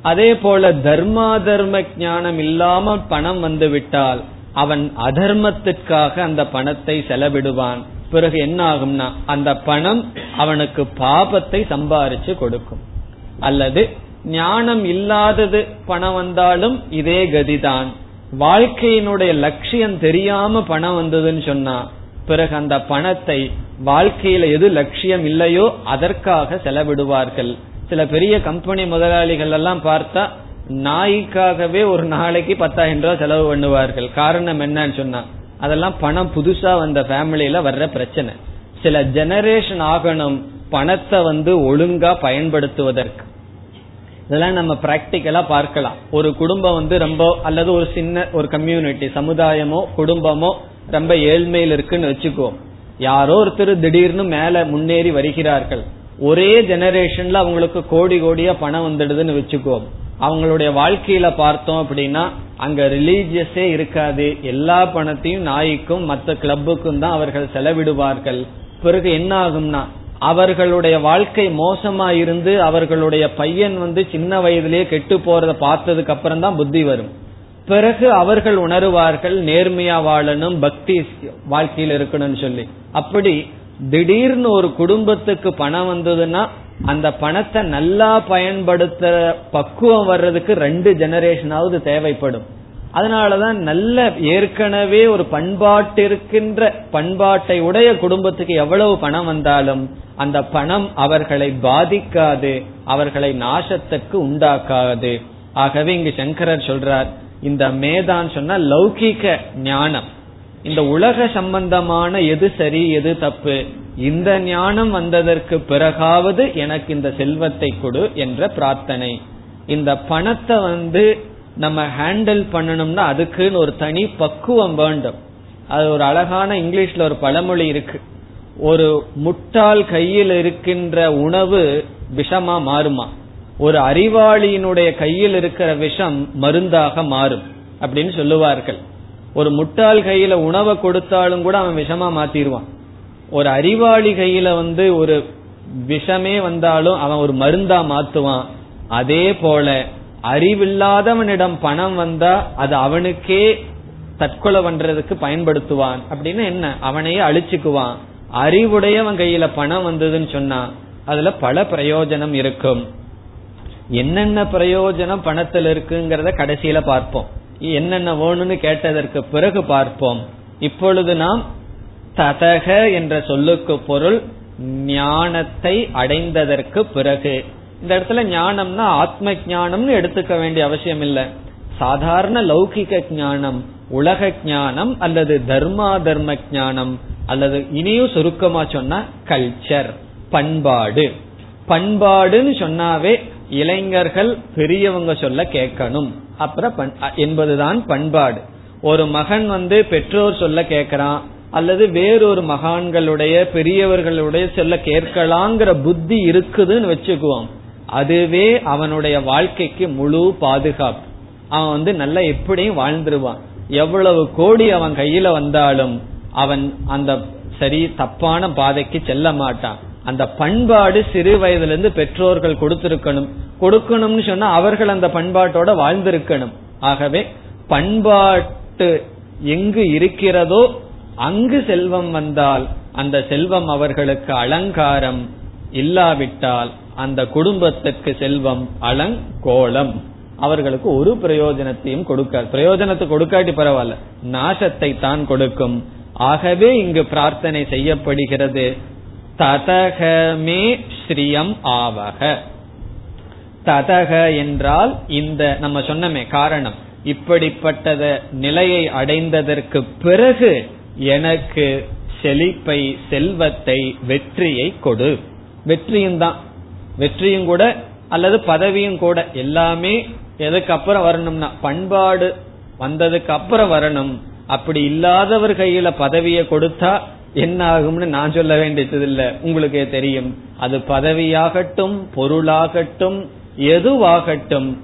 S1: அதே போல தர்மா தர்ம ஞானம் இல்லாம பணம் வந்து விட்டால் அவன் அதர்மத்திற்காக அந்த பணத்தை செலவிடுவான். பிறகு என்ன ஆகும்னா அந்த பணம் அவனுக்கு பாபத்தை சம்பாரிச்சு கொடுக்கும். அல்லது ஞானம் இல்லாதது பணம் வந்தாலும் இதே கதிதான். வாழ்க்கையினுடைய லட்சியம் தெரியாம பணம் வந்ததுன்னு சொன்னா பிறகு அந்த பணத்தை வாழ்க்கையில எது லட்சியம் இல்லையோ அதற்காக செலவிடுவார்கள். சில பெரிய கம்பெனி முதலாளிகள் எல்லாம் பார்த்தா நாய்க்காகவே ஒரு நாளைக்கு பத்தாயிரம் ரூபாய் செலவு பண்ணுவார்கள். காரணம் என்னன்னு சொன்னா அதெல்லாம் பணம் புதுசா வந்த ஃபேமிலியில வர்ற பிரச்சனை. சில ஜெனரேஷன் ஆகணும் பணத்தை வந்து ஒழுங்கா பயன்படுத்துவதற்கு. இதெல்லாம் நம்ம பிராக்டிக்கலா பார்க்கலாம். ஒரு குடும்பம் வந்து ரொம்ப அல்லது ஒரு சின்ன ஒரு கம்யூனிட்டி சமுதாயமோ குடும்பமோ ரொம்ப ஏழ்மையில் இருக்குன்னு வச்சுக்குவோம். யாரோ ஒருத்தர் திடீர்னு மேல முன்னேறி வருகிறார்கள். ஒரே ஜெனரேஷன்ல அவங்களுக்கு கோடி கோடியா பணம் வந்துடுதுன்னு வச்சுக்குவோம். அவங்களுடைய வாழ்க்கையில பார்த்தோம் அப்படின்னா அங்க ரிலீஜியஸே இருக்காது. எல்லா பணத்தையும் நாய்க்கும் மற்ற கிளப்புக்கும் தான் அவர்கள் செலவிடுவார்கள். பிறகு என்ன ஆகும்னா அவர்களுடைய வாழ்க்கை மோசமா இருந்து அவர்களுடைய பையன் வந்து சின்ன வயதிலேயே கெட்டு போறத பார்த்ததுக்கு அப்புறம் தான் புத்தி வரும். பிறகு அவர்கள் உணருவார்கள் நேர்மையா வாழணும் பக்தி வாழ்க்கையில் இருக்கணும்னு சொல்லி. அப்படி திடீர்னு ஒரு குடும்பத்துக்கு பணம் வந்ததுன்னா அந்த பணத்தை நல்லா பயன்படுத்த பக்குவம் வர்றதுக்கு ரெண்டு ஜெனரேஷனாவது தேவைப்படும். அதனாலதான் நல்ல ஏற்கனவே ஒரு பண்பாட்டிருக்கின்ற பண்பாட்டை உடைய குடும்பத்துக்கு எவ்வளவு பணம் வந்தாலும் அந்த பணம் அவர்களை பாதிக்காது அவர்களை நாசத்துக்கு உண்டாக்காது. ஆகவே இங்கு சங்கரர் சொல்றார் இந்த மேதான் சொன்னா லௌகிக ஞானம். இந்த உலக சம்பந்தமான எது சரி எது தப்பு இந்த ஞானம் வந்ததற்கு பிறகாவது எனக்கு இந்த செல்வத்தை கொடு என்ற பிரார்த்தனை. இந்த பணத்தை வந்து நம்ம ஹேண்டில் பண்ணணும்னா அதுக்குன்னு ஒரு தனி பக்குவம் வேண்டும். அது ஒரு அழகான இங்கிலீஷ்ல ஒரு பழமொழி இருக்கு. ஒரு முட்டாள் கையில் இருக்கின்ற உணவு விஷமா மாறுமா? ஒரு அறிவாளியினுடைய கையில் இருக்கிற விஷம் மருந்தாக மாறும் அப்படின்னு சொல்லுவார்கள். ஒரு முட்டாள் கையில உணவை கொடுத்தாலும் கூட அவன் விஷமா மாத்திடுவான். ஒரு அறிவாளி கையில வந்து ஒரு விஷமே வந்தாலும் அவன் ஒரு மருந்தா மாத்துவான். அதே போல அறிவில்லாதவனிடம் பணம் வந்தா அது அவனுக்கே தற்கொலை பண்றதுக்கு பயன்படுத்துவான். அப்படின்னு என்ன? அவனையே அழிச்சுக்குவான். அறிவுடையவன் கையில பணம் வந்ததுன்னு சொன்னா அதுல பல பிரயோஜனம் இருக்கும். என்னென்ன பிரயோஜனம் பணத்தில் இருக்குங்கிறத கடைசியில பார்ப்போம். என்னென்ன வேணும்னு கேட்டதற்கு பிறகு பார்ப்போம். இப்பொழுது நாம் ததக என்ற சொல்லுக்கு பொருள் ஞானத்தை அடைந்ததற்கு பிறகு. இந்த இடத்துல ஞானம்னா ஆத்ம ஞானம்னு எடுத்துக்க வேண்டிய அவசியம் இல்லை. சாதாரண லௌகிக ஞானம் உலக ஞானம் அல்லது தர்மா தர்ம ஞானம் அல்லது இனியும் சுருக்கமா சொன்னா கல்ச்சர் பண்பாடு. பண்பாடுன்னு சொன்னாவே இளைஞர்கள் பெரியவங்க சொல்ல கேட்கணும். அப்புறம் என்பதுதான் பண்பாடு. ஒரு மகன் வந்து பெற்றோர் சொல்ல கேட்கிறான் அல்லது வேறொரு மகான்களுடைய பெரியவர்களுடைய சொல்ல கேட்கலாங்கிற புத்தி இருக்குதுன்னு வச்சுக்குவோம். அதுவே அவனுடைய வாழ்க்கைக்கு முழு பாதுகாப்பு. அவன் வந்து நல்லா எப்படியும் வாழ்ந்துருவான். எவ்வளவு கோடி அவன் கையில வந்தாலும் அவன் அந்த சரி தப்பான பாதைக்கு செல்ல மாட்டான். அந்த பண்பாடு சிறு வயதுல இருந்து பெற்றோர்கள் கொடுத்திருக்கணும். கொடுக்கணும்னு சொன்னா அவர்கள் அந்த பண்பாட்டோட வாழ்ந்திருக்கணும். ஆகவே பண்பாட்டு எங்கு இருக்கிறதோ அங்கு செல்வம் வந்தால் அந்த செல்வம் அவர்களுக்கு அலங்காரம் இல்லாவிட்டால் அந்த குடும்பத்திற்கு செல்வம் அலங் கோலம். அவர்களுக்கு ஒரு பிரயோஜனத்தையும் கொடுக்காது பிரயோஜனத்தை கொடுக்காட்டி பரவாயில்ல நாசத்தை தான் கொடுக்கும். ஆகவே இங்கு பிரார்த்தனை செய்யப்படுகிறது. ததகமே ஸ்ரீயம் ஆவக. ததக என்றால் இந்த நம்ம சொன்னமே காரணம். இப்படிப்பட்டத நிலையை அடைந்ததற்கு பிறகு எனக்கு செழிப்பை செல்வத்தை வெற்றியை கொடு. வெற்றியும் தான் வெற்றியும் கூட அல்லது பதவியும் கூட எல்லாமே எதுக்கு அப்புறம் வரணும்னா பண்பாடு வந்ததுக்கு அப்புறம் வரணும். அப்படி இல்லாதவர் கையில பதவியை கொடுத்தா என்ன ஆகும்னு நான் சொல்ல வேண்டியது இல்ல உங்களுக்கே தெரியும். அது பதவியாகட்டும் பொருளாகட்டும் எதுவாகட்டும்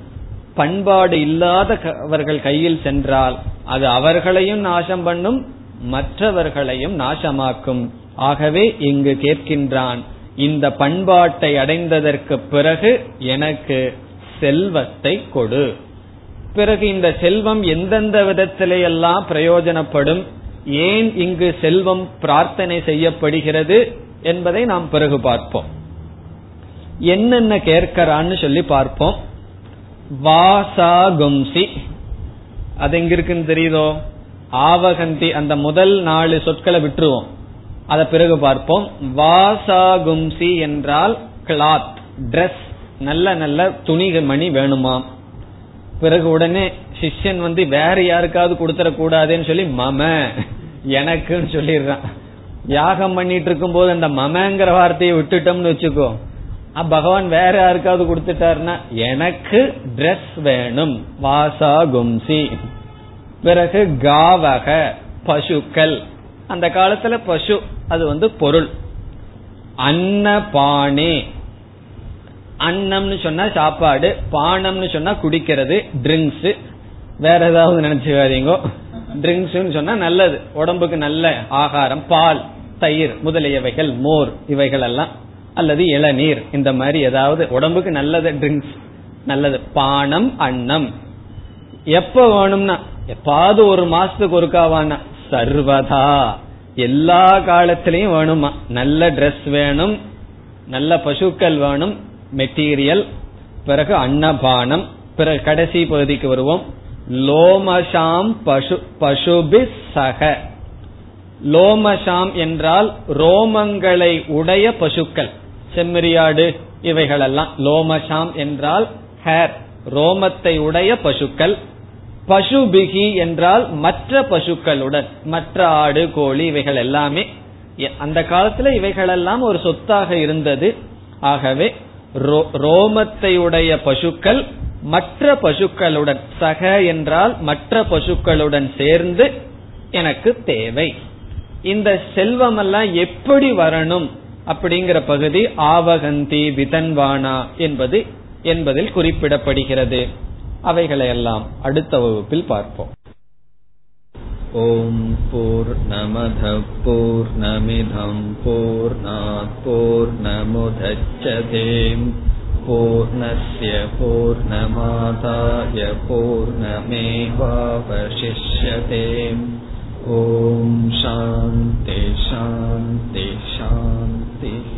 S1: பண்பாடு இல்லாதவர்கள் கையில் சென்றால் அது அவர்களையும் நாசம் பண்ணும் மற்றவர்களையும் நாசமாக்கும். ஆகவே இங்கு கேட்கின்றான் இந்த பண்பாட்டை அடைந்ததற்கு பிறகு எனக்கு செல்வத்தை கொடு. பிறகு இந்த செல்வம் எந்தெந்த விதத்திலேயெல்லாம் பிரயோஜனப்படும்? ஏன் இங்கு செல்வம் பிரார்த்தனை செய்யப்படுகிறது என்பதை நாம் பிறகு பார்ப்போம். என்னென்ன கேட்கிறான்னு சொல்லி பார்ப்போம். வாசாகும்சி. அது எங்க இருக்குன்னு தெரியுதோ? ஆவகந்தி அந்த முதல் நாலு சொற்களை விட்டுருவோம். அத பிறகு பார்ப்போம். வாசாகும்சி என்றால் கிளாத் டிரெஸ் நல்ல நல்ல துணி மணி வேணுமாம். பிறகு உடனே சிஷ்யன் வந்து வேற யாருக்காவது கொடுத்துட கூடாதுன்னு சொல்லி மம எனக்குன்னு சொல்லிடுறான். யாகம் பண்ணிட்டு இருக்கும் போது அந்த மமங்கிற வார்த்தையை விட்டுட்டோம்னு வச்சுக்கோ. பகவான் வேற யாருக்காவது கொடுத்துட்டாருன்னா எனக்கு டிரெஸ் வேணும். வாசா கும்சி பிறகு காவக பசுக்கள். அந்த காலத்துல பசு அது வந்து பொருள். அன்னபானே அன்னம்னு சொன்னா சாப்பாடு பானம்னு சொன்னா குடிக்கிறது ட்ரிங்க்ஸ் வேற ஏதாவது நினைச்சுக்காதீங்க. ட்ரிங்க்ஸ் சொன்னா நல்லது. உடம்புக்கு நல்ல ஆகாரம் பால் தயிர் முதலியவைகள் மோர் இவைகள் எல்லாம் அல்லது இளநீர் இந்த மாதிரி ஏதாவது உடம்புக்கு நல்லது ட்ரிங்க்ஸ் நல்லது. பானம் அன்னம். எப்ப வேணும்னா எப்பாவது ஒரு மாசத்துக்கு ஒருக்காவானா சர்வதா. எல்லா காலத்திலையும் வேணுமா? நல்ல ட்ரெஸ் வேணும் நல்ல பசுக்கள் வேணும் மெட்டீரியல் பிறகு அன்னபானம் பிறகு கடைசி பகுதிக்கு வருவோம். லோமஷாம் பசு பசுபி சக. லோமஷாம் என்றால் ரோமங்களை உடைய பசுக்கள். செம்மறியாடு இவைகளெல்லாம். லோமஷாம் என்றால் ஹேர் ரோமத்தை உடைய பசுக்கள். பசுபிகி என்றால் மற்ற பசுக்களுடன் மற்ற ஆடு கோழி இவைகள் எல்லாமே. அந்த காலத்துல இவைகளெல்லாம் ஒரு சொத்தாக இருந்தது. ஆகவே ரோமத்தையுடைய பசுக்கள் மற்ற பசுக்களுடன் சக என்றால் மற்ற பசுக்களுடன் சேர்ந்து எனக்கு தேவை. இந்த செல்வம் எல்லாம் எப்படி வரணும் அப்படிங்கிற பகுதி ஆவகந்தி விதன்வானா என்பது என்பதில் குறிப்பிடப்படுகிறது. அவைகளையெல்லாம் அடுத்த வகுப்பில் பார்ப்போம்
S2: ॐ पूर्नमधपूर्नमिधम्पूर्णापूर्नमुधच्छते पूर्णस्य पूर्णमादाय पूर्णमेवावशिष्यते ॐ शान्ति शान्ति शान्तिः